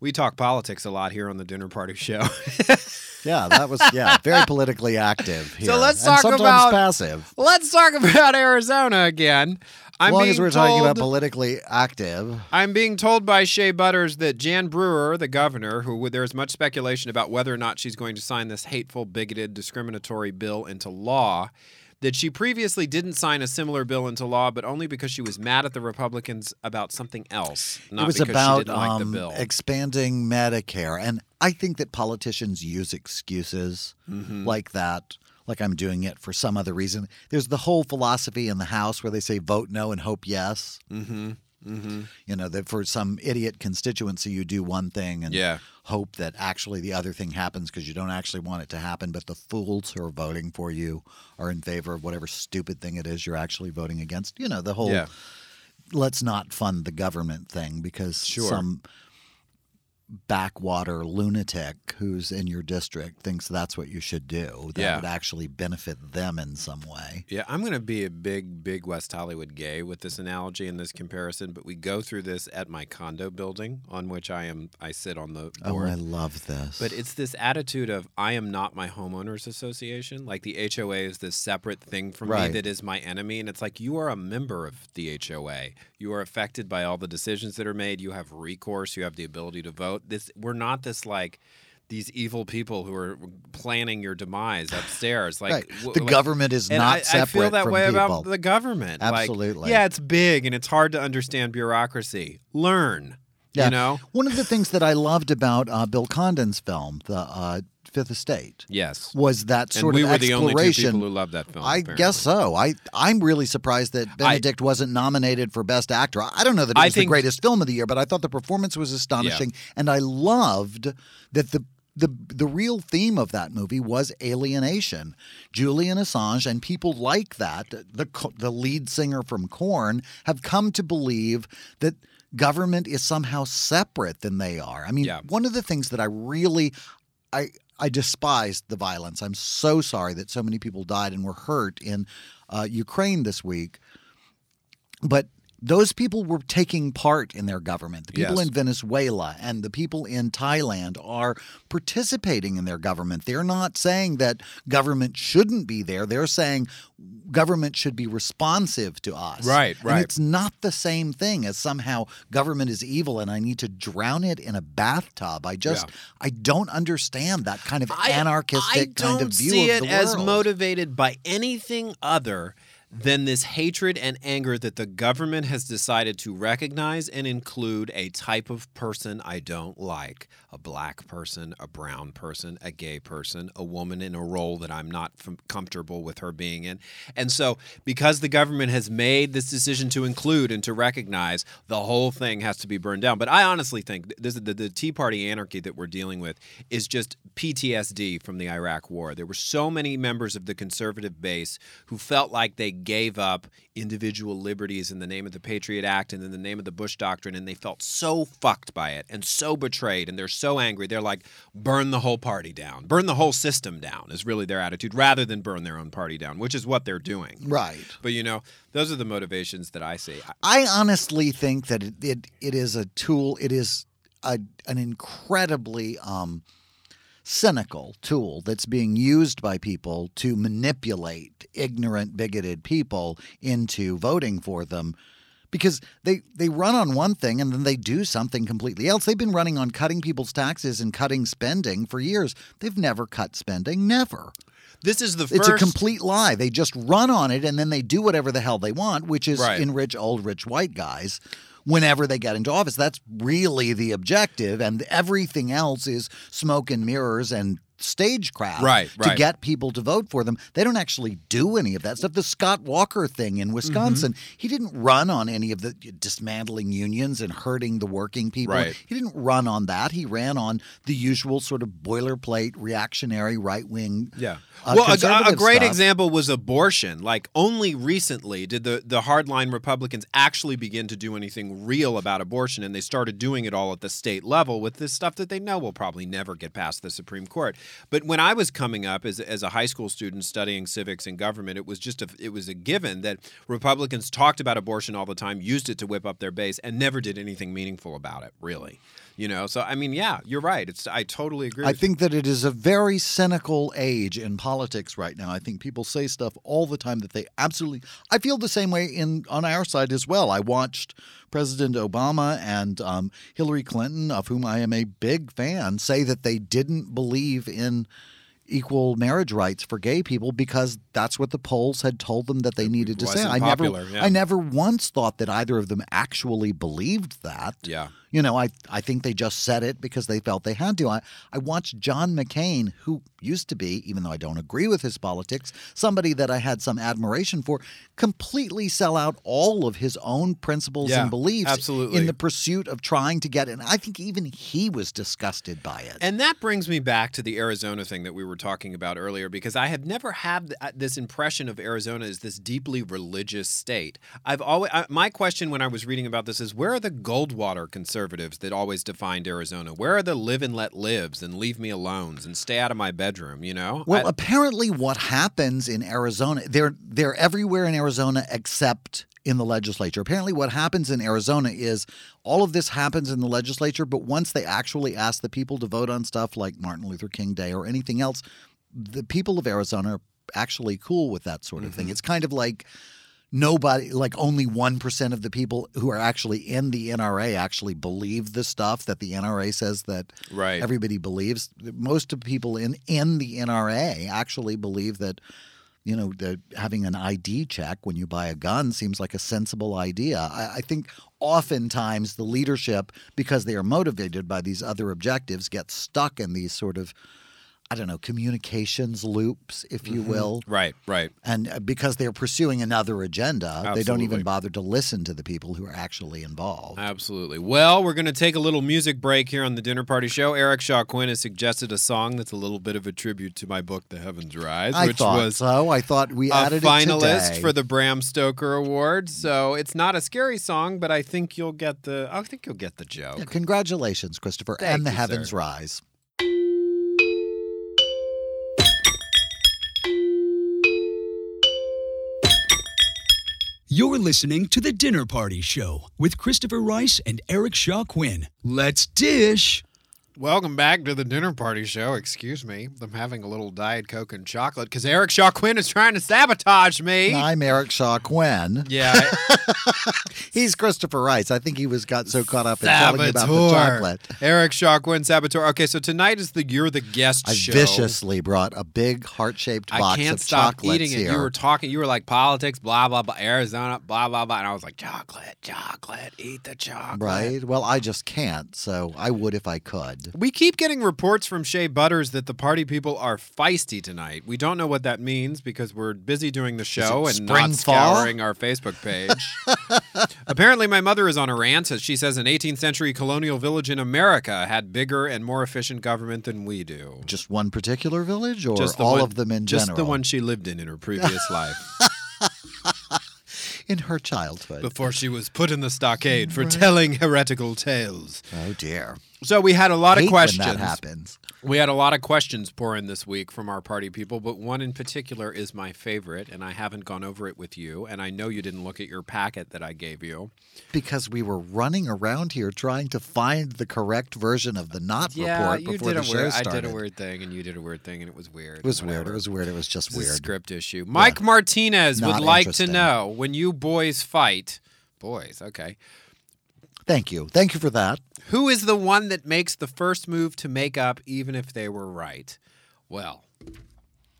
We talk politics a lot here on the dinner party show. Yeah, that was yeah, very politically active. Here. So let's talk sometimes about- passive. Let's talk about Arizona again. I'm As long as we're talking about politically active. I'm being told by Shea Butters that Jan Brewer, the governor, who there's much speculation about whether or not she's going to sign this hateful, bigoted, discriminatory bill into law, that she previously didn't sign a similar bill into law, but only because she was mad at the Republicans about something else, not it was because about she didn't like um, the bill. expanding Medicare, and I think that politicians use excuses Mm-hmm. like that. Like I'm doing it for some other reason. There's the whole philosophy in the House where they say vote no and hope yes. mm-hmm. Mm-hmm. You know that for some idiot constituency you do one thing and Yeah. hope that actually the other thing happens because you don't actually want it to happen, but the fools who are voting for you are in favor of whatever stupid thing it is you're actually voting against. You know the whole Yeah. let's not fund the government thing because Sure. some backwater lunatic who's in your district thinks that's what you should do. That Yeah. would actually benefit them in some way. Yeah, I'm going to be a big, big West Hollywood gay with this analogy and this comparison, but we go through this at my condo building on which I am. I sit on the Oh, board. I love this. But it's this attitude of I am not my homeowners association. Like the HOA is this separate thing from Right. me that is my enemy. And it's like you are a member of the HOA. You are affected by all the decisions that are made. You have recourse. You have the ability to vote. This we're not this like these evil people who are planning your demise upstairs. Like right. the like- government is not I, separate I feel that from way people. about the government. Like, Absolutely. yeah, it's big and it's hard to understand bureaucracy. Learn. Yeah. You know? One of the things that I loved about uh, Bill Condon's film, The uh, Fifth Estate, Yes. was that And sort we of were the only two exploration. people who loved that film. I apparently. guess so. I I'm really surprised that Benedict wasn't nominated for Best Actor. I don't know that it I was the greatest film of the year, but I thought the performance was astonishing, and I loved that the. The, the real theme of that movie was alienation. Julian Assange and people like that, the the lead singer from Korn, have come to believe that government is somehow separate than they are. I mean, Yeah. one of the things that I really I I despised the violence. I'm so sorry that so many people died and were hurt in uh, Ukraine this week. But those people were taking part in their government. The people Yes. in Venezuela and the people in Thailand are participating in their government. They're not saying that government shouldn't be there. They're saying government should be responsive to us. Right, right. And it's not the same thing as somehow government is evil and I need to drown it in a bathtub. I just Yeah. I don't understand that kind of I- anarchistic I kind don't of view see of it as motivated by anything other than this hatred and anger that the government has decided to recognize and include a type of person I don't like a black person, a brown person, a gay person, a woman in a role that I'm not f- comfortable with her being in. And so, because the government has made this decision to include and to recognize, the whole thing has to be burned down. But I honestly think this, the, the Tea Party anarchy that we're dealing with is just PTSD from the Iraq War. There were so many members of the conservative base who felt like they gave up individual liberties in the name of the Patriot Act and in the name of the Bush Doctrine, and they felt so fucked by it and so betrayed, and they're so angry. They're like, burn the whole party down, burn the whole system down, is really their attitude, rather than burn their own party down, which is what they're doing. Right. But you know, those are the motivations that I see. I- honestly think that it, it, it is a tool. It is a, an incredibly um, cynical tool that's being used by people to manipulate ignorant, bigoted people into voting for them. Because they, they run on one thing and then they do something completely else. They've been running on cutting people's taxes and cutting spending for years. They've never cut spending, never. This is the It's a complete lie. They just run on it and then they do whatever the hell they want, which is Right. enrich old rich white guys whenever they get into office. That's really the objective. And everything else is smoke and mirrors and stagecraft Right, to get people to vote for them. They don't actually do any of that stuff. The Scott Walker thing in Wisconsin, Mm-hmm. he didn't run on any of the dismantling unions and hurting the working people. Right. He didn't run on that. He ran on the usual sort of boilerplate reactionary right wing Yeah. uh, well, a- a, a, great stuff. example was abortion. Like, only recently did the, the hardline Republicans actually begin to do anything real about abortion, and they started doing it all at the state level with this stuff that they know will probably never get past the Supreme Court. But when I was coming up as, as a high school student studying civics and government, it was just a, it was a given that Republicans talked about abortion all the time, used it to whip up their base, and never did anything meaningful about it, really. You know, so I mean, yeah, you're right. It's I totally agree. I with you. think that it is a very cynical age in politics right now. I think people say stuff all the time that they absolutely. I feel the same way in on our side as well. I watched President Obama and um, Hillary Clinton, of whom I am a big fan, say that they didn't believe in equal marriage rights for gay people because that's what the polls had told them that they needed to say. I popular, never yeah. I never once thought that either of them actually believed that. Yeah. You know, I, I think they just said it because they felt they had to. I, I watched John McCain, who used to be, even though I don't agree with his politics, somebody that I had some admiration for, completely sell out all of his own principles Yeah, and beliefs absolutely. in the pursuit of trying to get it. And I think even he was disgusted by it. And that brings me back to the Arizona thing that we were talking about earlier, because I have never had uh, this impression of Arizona as this deeply religious state. I've always I, my question when I was reading about this is where are the Goldwater conservatives that always defined Arizona? Where are the live and let lives and leave me alones and stay out of my bedroom? You know? Well, I- apparently, what happens in Arizona, they're they're everywhere in Arizona except in the legislature. Apparently, what happens in Arizona is all of this happens in the legislature, but once they actually ask the people to vote on stuff like Martin Luther King Day or anything else, the people of Arizona are actually cool with that sort of thing. Mm-hmm. It's kind of like nobody like only 1% of the people who are actually in the NRA actually believe the stuff that the NRA says that Right. everybody believes most of the people in in the NRA actually believe that you know that having an ID check when you buy a gun seems like a sensible idea. I, I think oftentimes the leadership, because they are motivated by these other objectives, get stuck in these sort of I don't know communications loops, if you will. right, right. And uh, because they're pursuing another agenda, they don't even bother to listen to the people who are actually involved. Absolutely. Well, we're going to take a little music break here on the Dinner Party Show. Eric Shaw Quinn has suggested a song that's a little bit of a tribute to my book, The Heavens Rise, I which thought was so. I thought we added a finalist for the Bram Stoker Award. So it's not a scary song, but I think you'll get the. I think you'll get the joke. Yeah, congratulations, Christopher, Thank and the you, heavens sir. rise. You're listening to The Dinner Party Show with Christopher Rice and Eric Shaw Quinn. Let's dish. Welcome back to the dinner party show. Excuse me. I'm having a little Diet Coke and chocolate because Eric Shaw Quinn is trying to sabotage me. I'm Eric Shaw Quinn. Yeah. He's Christopher Rice. I think he was got so caught up in telling you about the chocolate. Eric Shaw Quinn, Saboteur. Okay, so tonight is the You're the Guest show. I show. viciously brought a big heart-shaped box I can't of stop chocolates eating it. here. You were talking. You were like politics, blah blah blah, Arizona, blah blah blah, and I was like, chocolate, chocolate, eat the chocolate. right? Well, I just can't. So I would if I could. We keep getting reports from Shea Butters that the party people are feisty tonight. We don't know what that means because we're busy doing the show and not fall? scouring our Facebook page. Apparently, my mother is on a rant as she says an 18th century colonial village in America had bigger and more efficient government than we do. Just one particular village, or Just all one- of them in just general? the one she lived in in her previous life in her childhood. before she was put in the stockade for telling heretical tales. oh dear. So we had a lot of questions. that happens. We had a lot of questions pour in this week from our party people, but one in particular is my favorite, and I haven't gone over it with you. And I know you didn't look at your packet that I gave you. Because we were running around here trying to find the correct version of the not report you before the show weird. started. I did a weird thing, and you did a weird thing, and it was weird. It was weird. It was weird. It was just weird. script issue. Mike Martinez would like to know when you boys fight. Boys, okay. Thank you. Thank you for that. Who is the one that makes the first move to make up, even if they were right? Well,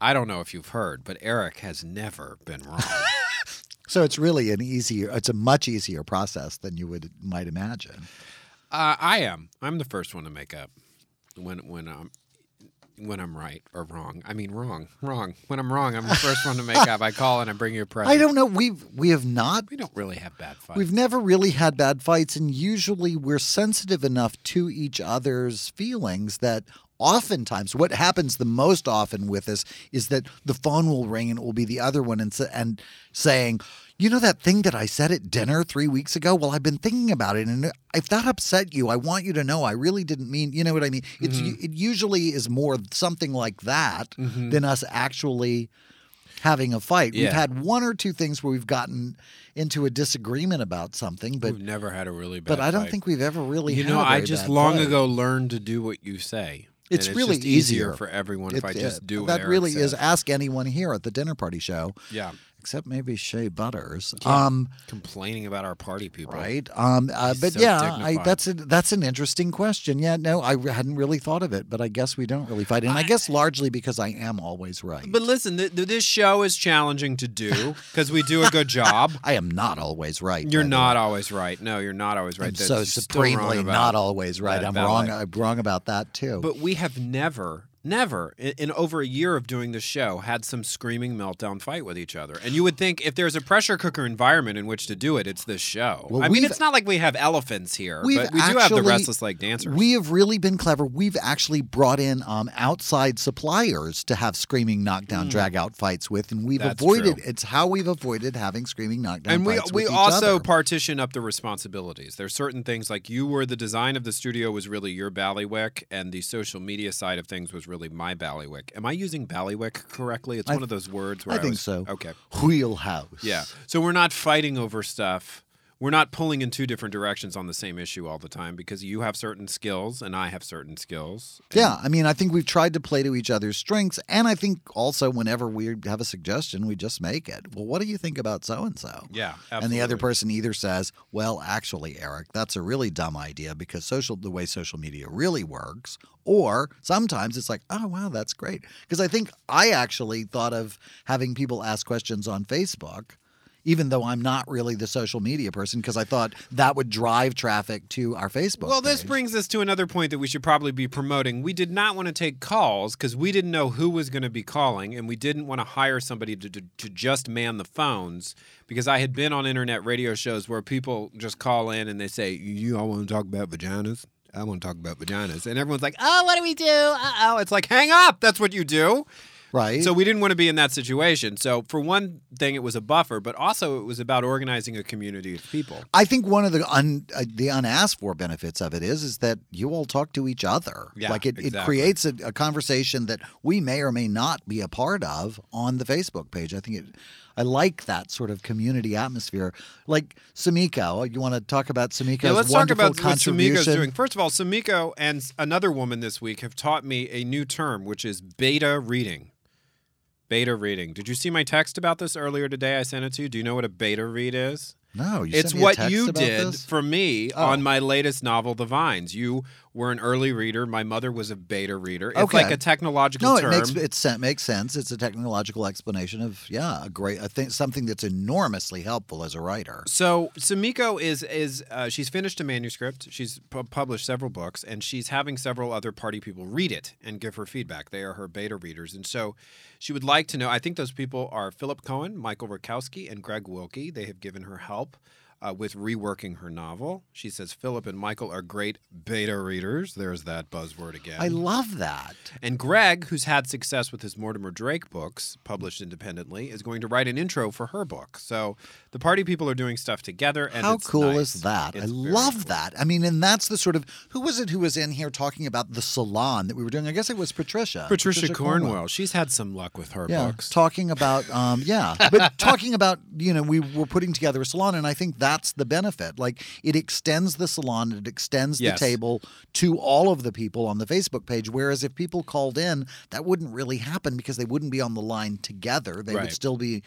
I don't know if you've heard, but Eric has never been wrong. So it's really an easier. It's a much easier process than you would might imagine. Uh, I am. I'm the first one to make up when when I'm when I'm right or wrong. I mean wrong, wrong. When I'm wrong, I'm the first one to make up. I call and I bring you a present. I don't know. We've we have not. We don't really have bad fights. We've never really had bad fights, and usually we're sensitive enough to each other's feelings that oftentimes what happens the most often with us is that the phone will ring and it will be the other one and, and saying, you know that thing that I said at dinner three weeks ago? Well, I've been thinking about it, and if that upset you, I want you to know I really didn't mean. You know what I mean? It's Mm-hmm. it usually is more something like that than us actually having a fight. We've had one or two things where we've gotten into a disagreement about something, but We've never had a really bad. but I don't fight. think we've ever really. You had know, a I just long fight. ago learned to do what you say. And It's really easier easier. for everyone if It- I just it- do what that really is. Ask anyone here at the dinner party show, Yeah, except maybe Shea Butters. Um, complaining about our party people. right. Um, uh, but so yeah, I, that's a, that's an interesting question. Yeah, no, I hadn't really thought of it, but I guess we don't really fight, and I, guess largely because I am always right. But listen, th- th- this show is challenging to do because we do a good job. I am not always right. You're not way. always right. No, you're not always right. I'm That's so supremely not always right. I'm ballet. wrong. I'm wrong about that too. But we have never, never, in, in over a year of doing the show, had some screaming meltdown fight with each other. And you would think if there's a pressure cooker environment in which to do it, it's this show. Well, I mean, it's not like we have elephants here, but we do have the restless leg dancers. We have really been clever. We've actually brought in um, outside suppliers to have screaming knockdown drag out fights with, and we've. That's avoided. true. It's how we've avoided having screaming knockdown and we fights we with each also other. partition up the responsibilities. There's certain things like you were the design of the studio was really your bailiwick, and the social media side of things was really my bailiwick. Am I using bailiwick correctly? It's I- one of those words where I think was- so. Okay. Wheelhouse. Yeah. So we're not fighting over stuff. We're not pulling in two different directions on the same issue all the time because you have certain skills and I have certain skills. Yeah, I mean, I think we've tried to play to each other's strengths, and I think also whenever we have a suggestion, we just make it. Well, what do you think about so and so? Yeah, And the other person either says, "Well, actually, Eric, that's a really dumb idea because social the way social media really works," or sometimes it's like, "Oh, wow, that's great." Because I think I actually thought of having people ask questions on Facebook. Even though I'm not really the social media person, because I thought that would drive traffic to our Facebook. Well, this page. brings us to another point that we should probably be promoting. We did not want to take calls because we didn't know who was going to be calling, and we didn't want to hire somebody to, to, to just man the phones because I had been on internet radio shows where people just call in and they say, You all want to talk about vaginas? I want to talk about vaginas. And everyone's like, Oh, what do we do? Uh oh. It's like, hang up. That's what you do. Right. So we didn't want to be in that situation. So for one thing, it was a buffer, but also it was about organizing a community of people. I think one of the un, uh, the unasked for benefits of it is is that you all talk to each other. Yeah, like it, it creates a, a conversation that we may or may not be a part of on the Facebook page. I think it. I like that sort of community atmosphere. Like Samiko, you want to talk about Samiko's Yeah, let's talk wonderful about what Samiko's contribution? doing. First of all, Samiko and another woman this week have taught me a new term, which is beta reading. Beta reading. Did you see my text about this earlier today? I sent it to you. Do you know what a beta read is? No, you it's sent me a what you did this? for me Oh. on my latest novel, The Vines. You were an early reader. My mother was a beta reader. It's Okay. like a technological No, it term. makes it makes sense. It's a technological explanation of yeah, a great I think something that's enormously helpful as a writer. So Samiko is is uh, she's finished a manuscript. She's pu- published several books, and she's having several other party people read it and give her feedback. They are her beta readers, and so she would like to know. I think those people are Philip Cohen, Michael Rakowski, and Greg Wilkie. They have given her help. Uh, with reworking her novel, she says Philip and Michael are great beta readers. There's that buzzword again. I love that. And Greg, who's had success with his Mortimer Drake books, published independently, is going to write an intro for her book. So the party people are doing stuff together. And How cool nice. is that? I It's very love cool. that. I mean, and that's the sort of who was it who was in here talking about the salon that we were doing? I guess it was Patricia. Patricia, Cornwell. She's had some luck with her Yeah, books. talking about um, yeah, but talking about you know we were putting together a salon, and I think that's the benefit. Like it extends the salon, it extends Yes. the table to all of the people on the Facebook page. Whereas if people called in, that wouldn't really happen because they wouldn't be on the line together. They would still be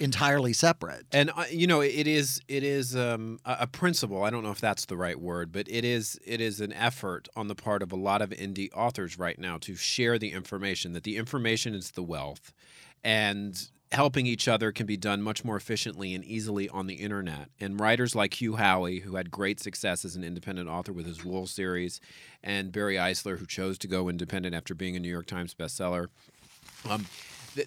entirely separate. And uh, you know, it is it is um, a, a principle. I don't know if that's the right word, but it is it is an effort on the part of a lot of indie authors right now to share the information. That the information is the wealth, and helping each other can be done much more efficiently and easily on the internet. And writers like Hugh Howey, who had great success as an independent author with his Wool series, and Barry Eisler, who chose to go independent after being a New York Times bestseller. Um,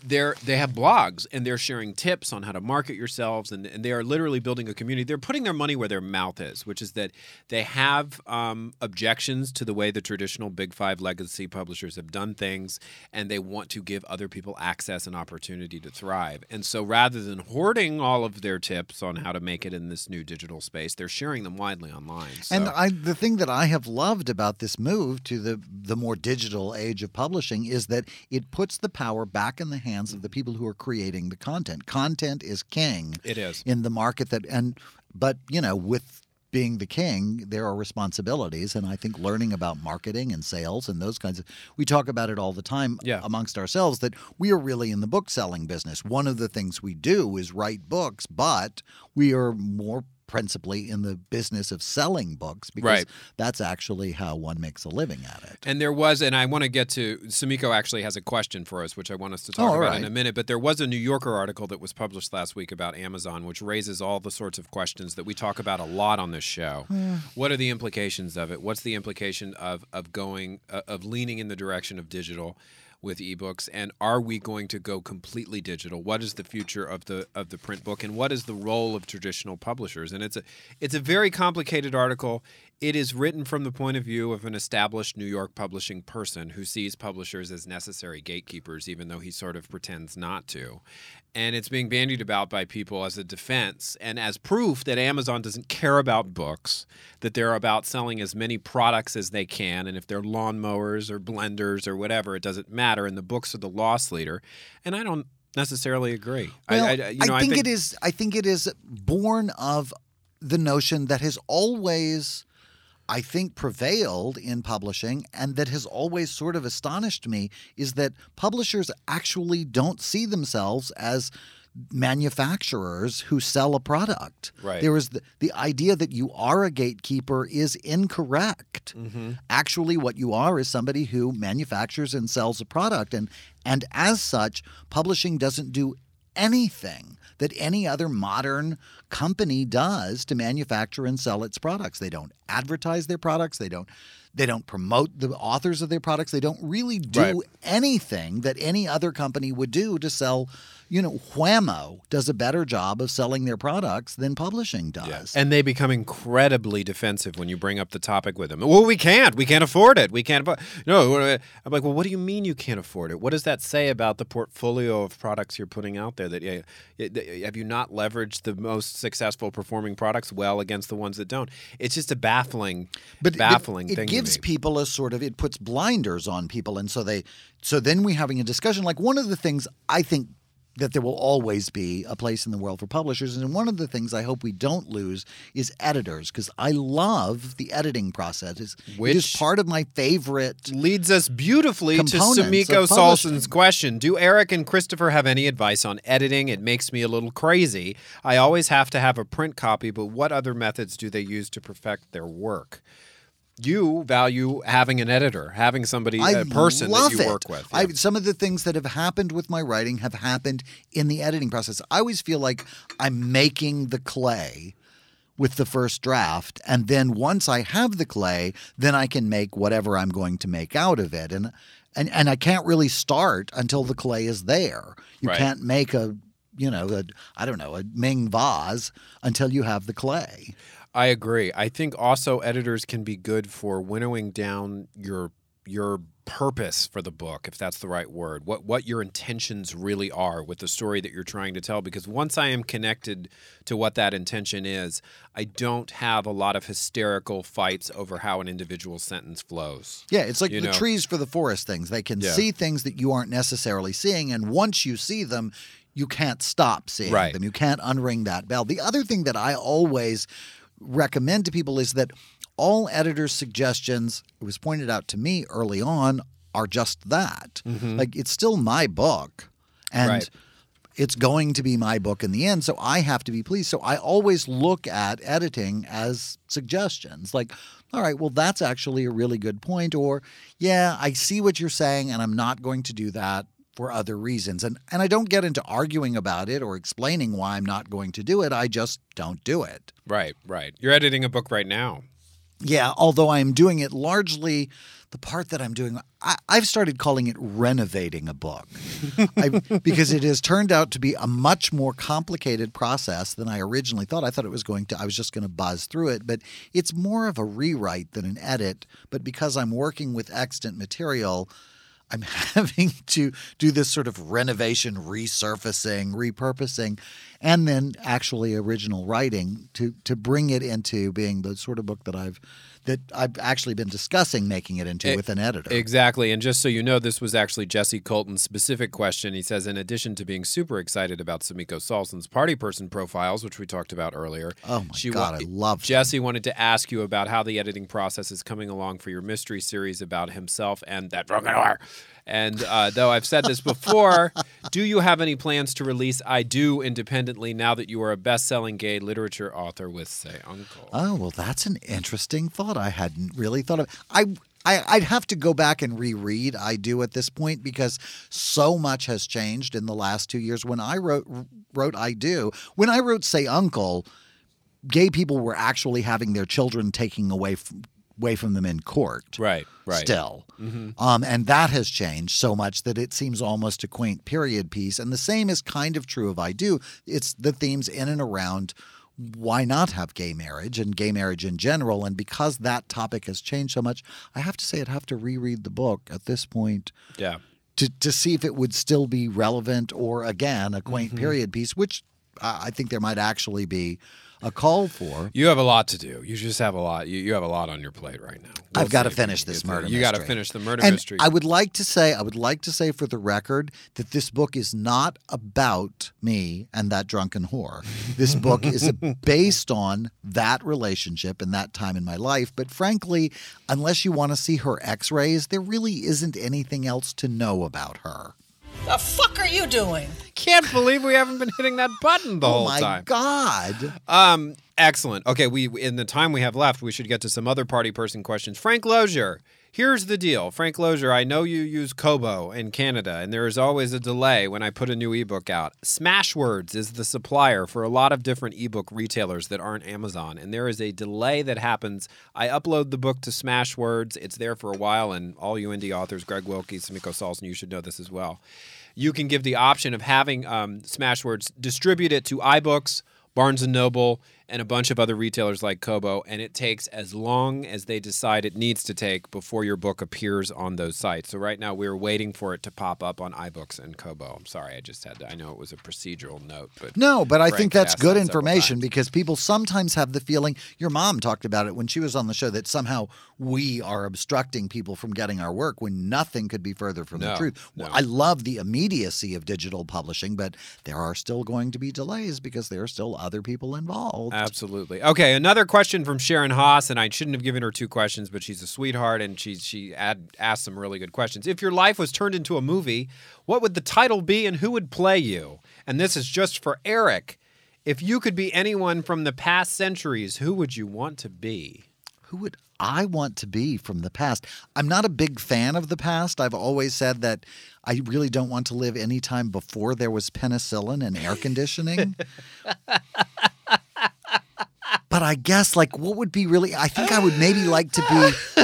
they're they have blogs and they're sharing tips on how to market yourselves and, and they are literally building a community they're putting their money where their mouth is which is that they have um, objections to the way the traditional big five legacy publishers have done things and they want to give other people access and opportunity to thrive and so rather than hoarding all of their tips on how to make it in this new digital space they're sharing them widely online so. And I, the thing that I have loved about this move to the the more digital age of publishing is that it puts the power back in the hands of the people who are creating the content. Content is king. It is. in the market that and but you know with being the king there are responsibilities and i think learning about marketing and sales and those kinds of we talk about it all the time Yeah. amongst ourselves that we are really in the book selling business one of the things we do is write books but we are more principally in the business of selling books because Right. that's actually how one makes a living at it And there was, and I want to get to, Samiko actually has a question for us, which I want us to talk Oh, about in a minute. But there was a New Yorker article that was published last week about Amazon, which raises all the sorts of questions that we talk about a lot on this show. what are the implications of it? What's the implication of, of going, uh, of leaning in the direction of digital? With ebooks and are we going to go completely digital? What is the future of the of the print book and what is the role of traditional publishers? And it's a it's a very complicated article it is written from the point of view of an established New York publishing person who sees publishers as necessary gatekeepers even though he sort of pretends not to and it's being bandied about by people as a defense and as proof that Amazon doesn't care about books, that they're about selling as many products as they can, and if they're lawnmowers or blenders or whatever, it doesn't matter. And the books are the loss leader. And I don't necessarily agree. Well, I, I, you know, think, it is. I think it is born of the notion that has always, I think, prevailed in publishing, and that has always sort of astonished me is that publishers actually don't see themselves as manufacturers who sell a product. Right. There is the, the idea that you are a gatekeeper is incorrect. Mm-hmm. Actually, what you are is somebody who manufactures and sells a product, and and as such, publishing doesn't do anything that any other modern company does to manufacture and sell its products. They don't advertise their products. They don't they don't promote the authors of their products. They don't really do Right. anything that any other company would do to sell. You know, Wham-O does a better job of selling their products than publishing does. And they become incredibly defensive when you bring up the topic with them. Well, we can't. We can't afford it. We can't. afford No, I'm like, well, what do you mean you can't afford it? What does that say about the portfolio of products you're putting out there? That yeah, yeah, have you not leveraged the most successful performing products well against the ones that don't? It's just a baffling, but baffling it thing. gives to me. people a sort of it puts blinders on people and so they so then we're having a discussion like one of the things i think that there will always be a place in the world for publishers. And one of the things I hope we don't lose is editors, because I love the editing process. It's, it is part of my favorite. Leads us beautifully to Sumiko. Salson's question. Do Eric and Christopher have any advice on editing? It makes me a little crazy. I always have to have a print copy, but what other methods do they use to perfect their work? You value having an editor, having somebody, I a person that you it. work with. I, some of the things that have happened with my writing have happened in the editing process. I always feel like I'm making the clay with the first draft, and then once I have the clay, then I can make whatever I'm going to make out of it. And and and I can't really start until the clay is there. You Right. can't make a you know a I don't know a Ming vase until you have the clay. I agree. I think also editors can be good for winnowing down your your purpose for the book, if that's the right word. What what your intentions really are with the story that you're trying to tell. Because once I am connected to what that intention is, I don't have a lot of hysterical fights over how an individual sentence flows. Yeah, it's like You the know. trees for the forest things. They can Yeah. see things that you aren't necessarily seeing, and once you see them, you can't stop seeing Right. them. You can't unring that bell. The other thing that I always recommend to people is that all editors' suggestions, it was pointed out to me early on, are just that. Mm-hmm. Like it's still my book, and Right. it's going to be my book in the end. So I have to be pleased. So I always look at editing as suggestions. Like, all right, well, that's actually a really good point. Or, yeah, I see what you're saying, and I'm not going to do that for other reasons. And and I don't get into arguing about it or explaining why I'm not going to do it. I just don't do it. Right, right. You're editing a book right now. Yeah, although I'm doing it largely, the part that I'm doing, I, I've started calling it renovating a book I, because it has turned out to be a much more complicated process than I originally thought. I thought it was going to, I was just going to buzz through it, but it's more of a rewrite than an edit. But because I'm working with extant material, I'm having to do this sort of renovation, resurfacing, repurposing, and then actually original writing to to bring it into being the sort of book that I've that I've actually been discussing making it into E- with an editor. Exactly. And just so you know, this was actually Jesse Colton's specific question. He says, in addition to being super excited about Samiko Salson's party person profiles, which we talked about earlier, Oh my God, I love them. Jesse wanted to ask you about how the editing process is coming along for your mystery series about himself and that drunken whore. And uh, though I've said this before, do you have any plans to release I Do independently now that you are a best selling gay literature author with, say, Uncle? Oh well, that's an interesting thought. I hadn't really thought of. I, I I'd have to go back and reread. I do at this point because so much has changed in the last two years. When I wrote wrote I do, when I wrote Say Uncle, gay people were actually having their children taken away from away from them in court. Right, right. Still, Mhm. um, and that has changed so much that it seems almost a quaint period piece. And the same is kind of true of I Do. It's the themes in and around why not have gay marriage and gay marriage in general. And because that topic has changed so much, I have to say I'd have to reread the book at this point Yeah. to, to see if it would still be relevant or, again, a quaint Mm-hmm. period piece, which I I think there might actually be a call for. You have a lot to do. You just have a lot. You, you have a lot on your plate right now. We'll I've got to see if we finish this murder You got to finish the murder and mystery. I would like to say, I would like to say for the record that this book is not about me and that drunken whore. This book is based on that relationship and that time in my life. But frankly, unless you want to see her x rays, there really isn't anything else to know about her. The fuck are you doing? Can't believe we haven't been hitting that button the oh whole my time. God. Um, excellent. Okay, we in the time we have left, we should get to some other party person questions. Frank Lozier. Here's the deal, Frank Lozier. I know you use Kobo in Canada, and there is always a delay when I put a new ebook out. Smashwords is the supplier for a lot of different ebook retailers that aren't Amazon, and there is a delay that happens. I upload the book to Smashwords. It's there for a while, and all you indie authors, Greg Wilkie, Samiko Salson, you should know this as well. You can give the option of having um, Smashwords distribute it to iBooks, Barnes and Noble, and a bunch of other retailers like Kobo, and it takes as long as they decide it needs to take before your book appears on those sites. So right now we're waiting for it to pop up on iBooks and Kobo. I'm sorry, I just had to. I know it was a procedural note, but No, but I think that's good that information because people sometimes have the feeling your mom talked about it when she was on the show that somehow we are obstructing people from getting our work when nothing could be further from the truth. no. I love the immediacy of digital publishing, but there are still going to be delays because there are still other people involved. Absolutely. Okay, another question from Sharon Haas, and I shouldn't have given her two questions, but she's a sweetheart, and she she ad, asked some really good questions. If your life was turned into a movie, what would the title be, and who would play you? And this is just for Eric. If you could be anyone from the past centuries, who would you want to be? Who would I want to be from the past? I'm not a big fan of the past. I've always said that I really don't want to live any time before there was penicillin and air conditioning. but I guess like what would be really I think I would maybe like to be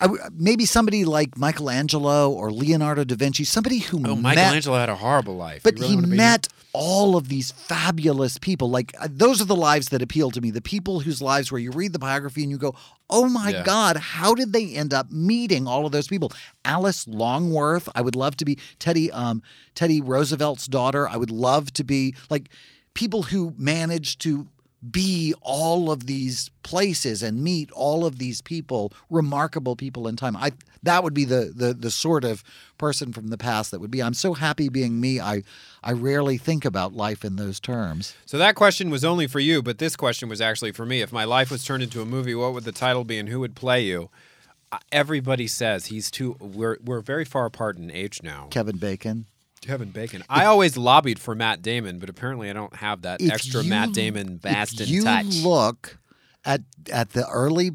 I maybe somebody like Michelangelo or Leonardo da Vinci, somebody who Oh, met Michelangelo had a horrible life. but really he be met all of these fabulous people. Like uh, those are the lives that appeal to me. The people whose lives where you read the biography and you go, "Oh my Yeah. God, how did they end up meeting all of those people?" Alice Longworth. I would love to be Teddy. Um, Teddy Roosevelt's daughter. I would love to be like people who managed to be all of these places and meet all of these people, remarkable people in time. I that would be the the the sort of person from the past that would be. I'm so happy being me. I I rarely think about life in those terms. So that question was only for you, but this question was actually for me. If my life was turned into a movie, what would the title be and who would play you? Uh, Everybody says he's too. We're we're very far apart in age now. Kevin Bacon. Kevin Bacon. I always lobbied for Matt Damon, but apparently I don't have that If extra you- Matt Damon Bastin if you touch. look at at the early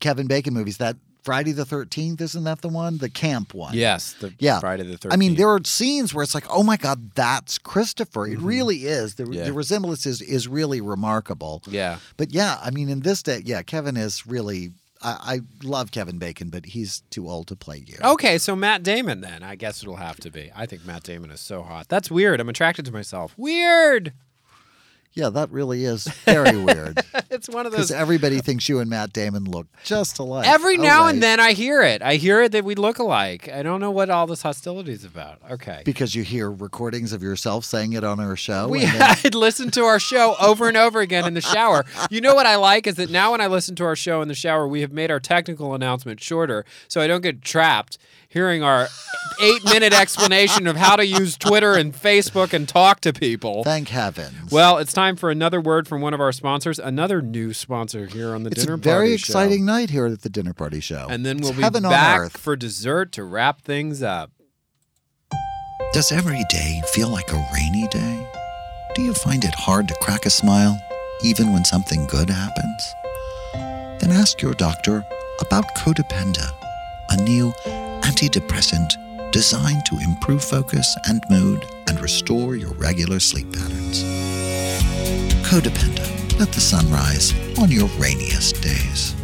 Kevin Bacon movies, that Friday the Thirteenth isn't that the one, the camp one? yes, the Yeah. Friday the 13th. I mean, there are scenes where it's like, oh my God, that's Christopher. It really is. The, Mm-hmm. Yeah. the resemblance is, is really remarkable. Yeah. But yeah, I mean, in this day, yeah, Kevin is really. I, I love Kevin Bacon, but he's too old to play you. Okay, so Matt Damon then. I guess it'll have to be. I think Matt Damon is so hot. That's weird. I'm attracted to myself. Weird. Yeah, that really is very weird. It's one of those Because everybody thinks you and Matt Damon look just alike. Every now right. and then I hear it. I hear it that we look alike. I don't know what all this hostility is about. Okay. Because you hear recordings of yourself saying it on our show. We and then- had listened to our show over and over again in the shower. You know what I like is that now when I listen to our show in the shower, we have made our technical announcement shorter so I don't get trapped hearing our eight minute explanation of how to use Twitter and Facebook and talk to people. Thank heavens. Well, it's time for another word from one of our sponsors, another new sponsor here on the it's Dinner a very Party Show. exciting night here at the dinner party show. And then we'll be heaven on back for dessert to wrap things up. Does every day feel like a rainy day? Do you find it hard to crack a smile, even when something good happens? Then ask your doctor about Codependa, a new antidepressant designed to improve focus and mood and restore your regular sleep patterns. Codependa, let the sun rise on your rainiest days.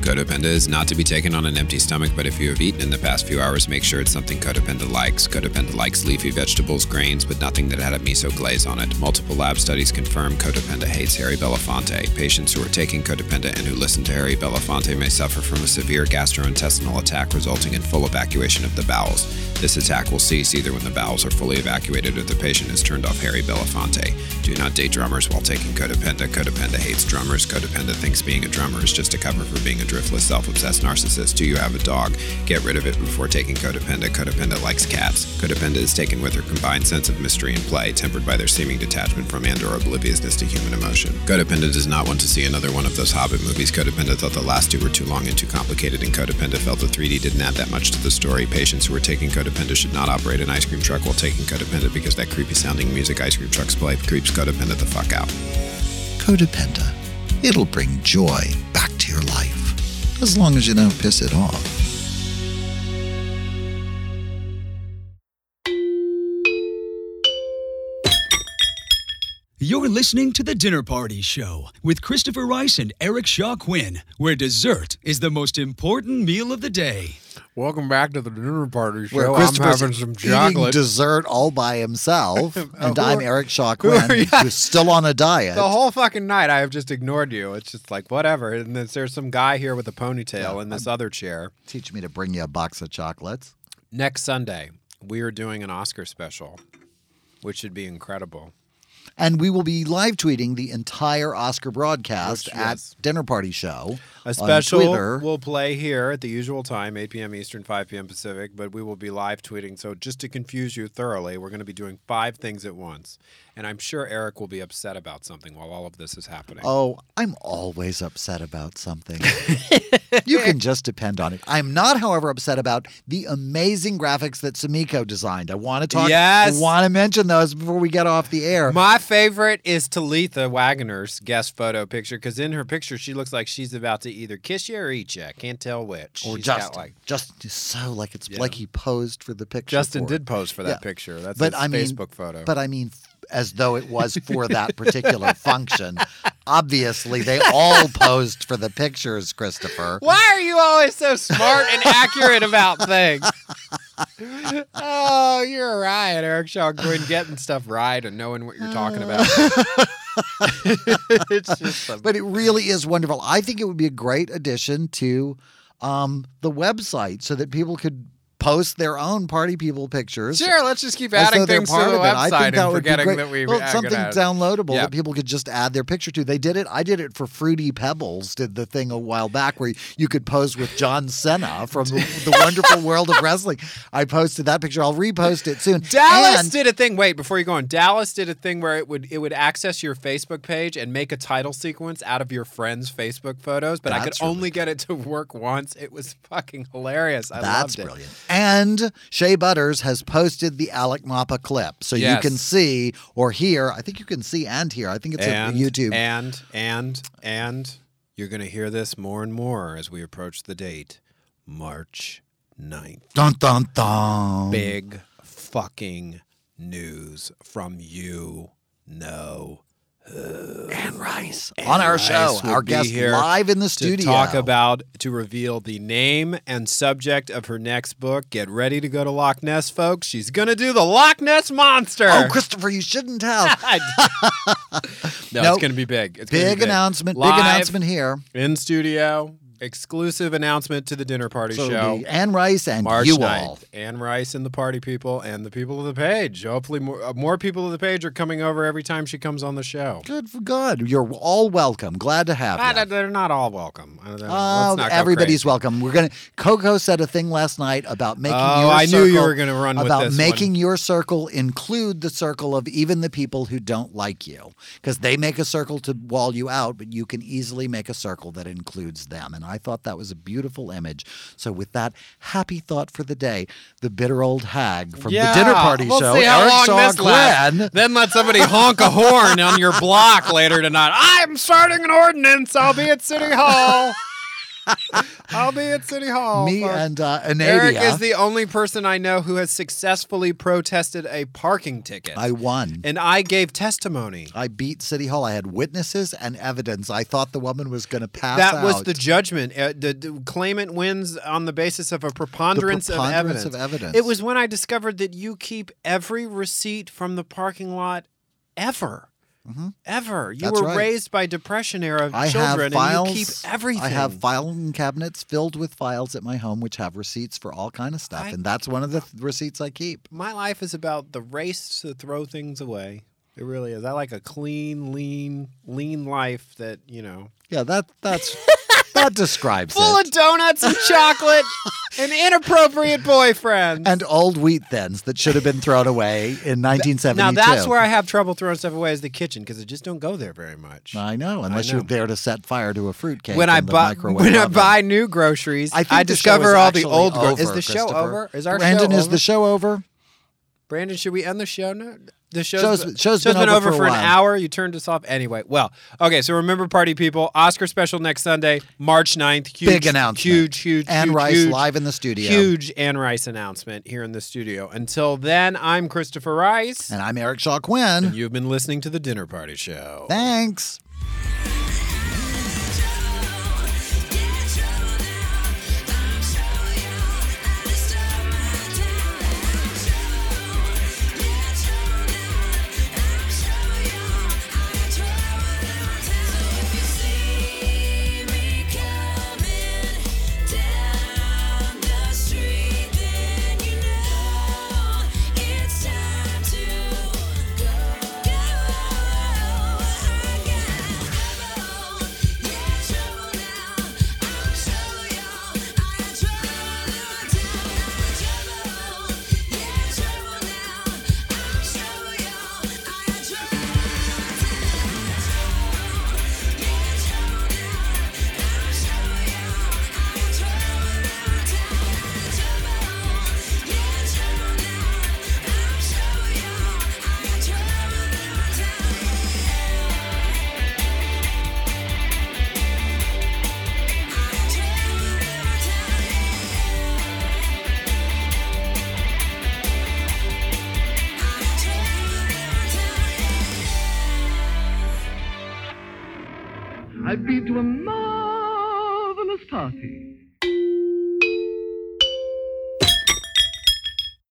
Codependa is not to be taken on an empty stomach, but if you have eaten in the past few hours, make sure it's something Codependa likes. Codependa likes leafy vegetables, grains, but nothing that had a miso glaze on it. Multiple lab studies confirm Codependa hates Harry Belafonte. Patients who are taking Codependa and who listen to Harry Belafonte may suffer from a severe gastrointestinal attack resulting in full evacuation of the bowels. This attack will cease either when the bowels are fully evacuated or the patient has turned off Harry Belafonte. Do not date drummers while taking Codependa. Codependa hates drummers. Codependa thinks being a drummer is just a cover for being a driftless, self-obsessed narcissist. Do you have a dog? Get rid of it before taking codependent. Codependa likes cats. Codependa is taken with their combined sense of mystery and play, tempered by their seeming detachment from and or obliviousness to human emotion. Codependa does not want to see another one of those Hobbit movies. Codependa thought the last two were too long and too complicated, and Codependa felt the 3D didn't add that much to the story. Patients who are taking Codependa should not operate an ice cream truck while taking Codependa because that creepy sounding music ice cream trucks play creeps Codependa the fuck out. Codependa. It'll bring joy back to your life, as long as you don't piss it off. You're listening to The Dinner Party Show with Christopher Rice and Eric Shaw Quinn, where dessert is the most important meal of the day. Welcome back to the dinner party show. Where I'm having some eating chocolate. dessert all by himself, oh, and who I'm Eric Shaw who are Quinn, who's still on a diet. the whole fucking night, I have just ignored you. It's just like whatever. And then there's some guy here with a ponytail in this other chair. Teach me to bring you a box of chocolates. Next Sunday, we are doing an Oscar special, which should be incredible. And we will be live tweeting the entire Oscar broadcast Which, at yes. Dinner Party Show. A special will play here at the usual time, 8 p.m. Eastern, 5 p.m. Pacific, but we will be live tweeting. So just to confuse you thoroughly, we're going to be doing five things at once. And I'm sure Eric will be upset about something while all of this is happening. Oh, I'm always upset about something. you can just depend on it. I'm not, however, upset about the amazing graphics that Samiko designed. I want to talk. Yes. I want to mention those before we get off the air. My favorite is Talitha Wagner's guest photo picture because in her picture she looks like she's about to either kiss you or eat you. Can't tell which. or She's just, like just so like it's Yeah. like he posed for the picture. Justin for it. did pose for that Yeah. picture. That's but his I mean, Facebook photo. But I mean, as though it was for that particular function. Obviously, they all posed for the pictures, Christopher. Why are you always so smart and accurate about things? oh, you're right, Eric Shaw Quinn, getting stuff right and knowing what you're talking about. it's just a, But it really is wonderful. I think it would be a great addition to um, the website so that people could post their own party people pictures. sure. Let's just keep adding things to the it. I think that and would be forgetting great. that we well, something downloadable Yeah. that people could just add their picture to. They did it. I did it for Fruity Pebbles. Did the thing a while back where you could pose with John Cena from the, the wonderful world of wrestling. I posted that picture. I'll repost it soon. Dallas And- did a thing. Wait, before you go on, Dallas did a thing where it would it would access your Facebook page and make a title sequence out of your friends' Facebook photos, but I could really only get it to work once. It was fucking hilarious. I That's loved it. brilliant. And Shea Butters has posted the Alec Mapa clip. So Yes. you can see or hear. I think you can see and hear. I think it's and at YouTube. And and and you're gonna hear this more and more as we approach the date, March 9th. dun dun dun. Big fucking news from you know Anne Rice Anne on our Rice show. Our guest here live in the to studio. talk about to reveal the name and subject of her next book. Get ready to go to Loch Ness, folks. She's gonna do the Loch Ness monster. Oh, Christopher, you shouldn't tell. no, Nope. it's gonna be big. It's gonna be big announcement. Live Big announcement here. in studio. Exclusive announcement to the dinner party So show. Anne Rice and March you 9th. all. Anne Rice and the party people and the people of the page. Hopefully, more, uh, more people of the page are coming over every time she comes on the show. Good for God. You're all welcome. Glad to have you. they're not all welcome. Uh, not everybody's welcome. We're gonna. Coco said a thing last night about making. Oh, your I knew you circle- were gonna run about making one. your circle include the circle of even the people who don't like you, because they make a circle to wall you out, but you can easily make a circle that includes them. And I thought that was a beautiful image. So with that happy thought for the day, the bitter old hag from Yeah, the dinner party we'll show, see how Eric long this lasts. Then let somebody honk a horn on your block later tonight. I'm starting an ordinance. I'll be at City Hall. I'll be at City Hall. Me folks. and uh, Eric is the only person I know who has successfully protested a parking ticket. I won. and I gave testimony. I beat City Hall. I had witnesses and evidence. I thought the woman was going to pass That was the judgment. Uh, the, the claimant wins on the basis of a preponderance, preponderance of, of evidence. evidence. It was when I discovered that you keep every receipt from the parking lot ever. Ever. You Mm-hmm. That's were right. raised by depression era I children have files. and you keep everything. I have filing cabinets filled with files at my home, which have receipts for all kind of stuff, I- and that's one of the th- receipts I keep. My life is about the race to throw things away. It really is. I like a clean, lean, lean life that, you know, Yeah, that that's that describes full it. of donuts and chocolate and inappropriate boyfriends. and old wheat thins that should have been thrown away in 1972. Now that's where I have trouble throwing stuff away is the kitchen because I just don't go there very much. I know, unless know. you're there to set fire to a fruitcake. when I in the buy microwave when I buy new groceries, I I, the discover all the old. Over, is the show over? Is our Brandon show is over? the show over? Brandon, should we end the show now? The show's, Show's- been- show's been over over for for an hour. You turned us off anyway. Well, okay. So remember, party people, Oscar special next Sunday, March 9th. Huge, Big announcement. Huge, huge, Anne huge, Rice huge, live in the studio. Huge Anne Rice announcement here in the studio. Until then, I'm Christopher Rice. And I'm Eric Shaw Quinn. You've been listening to the Dinner Party Show. Thanks.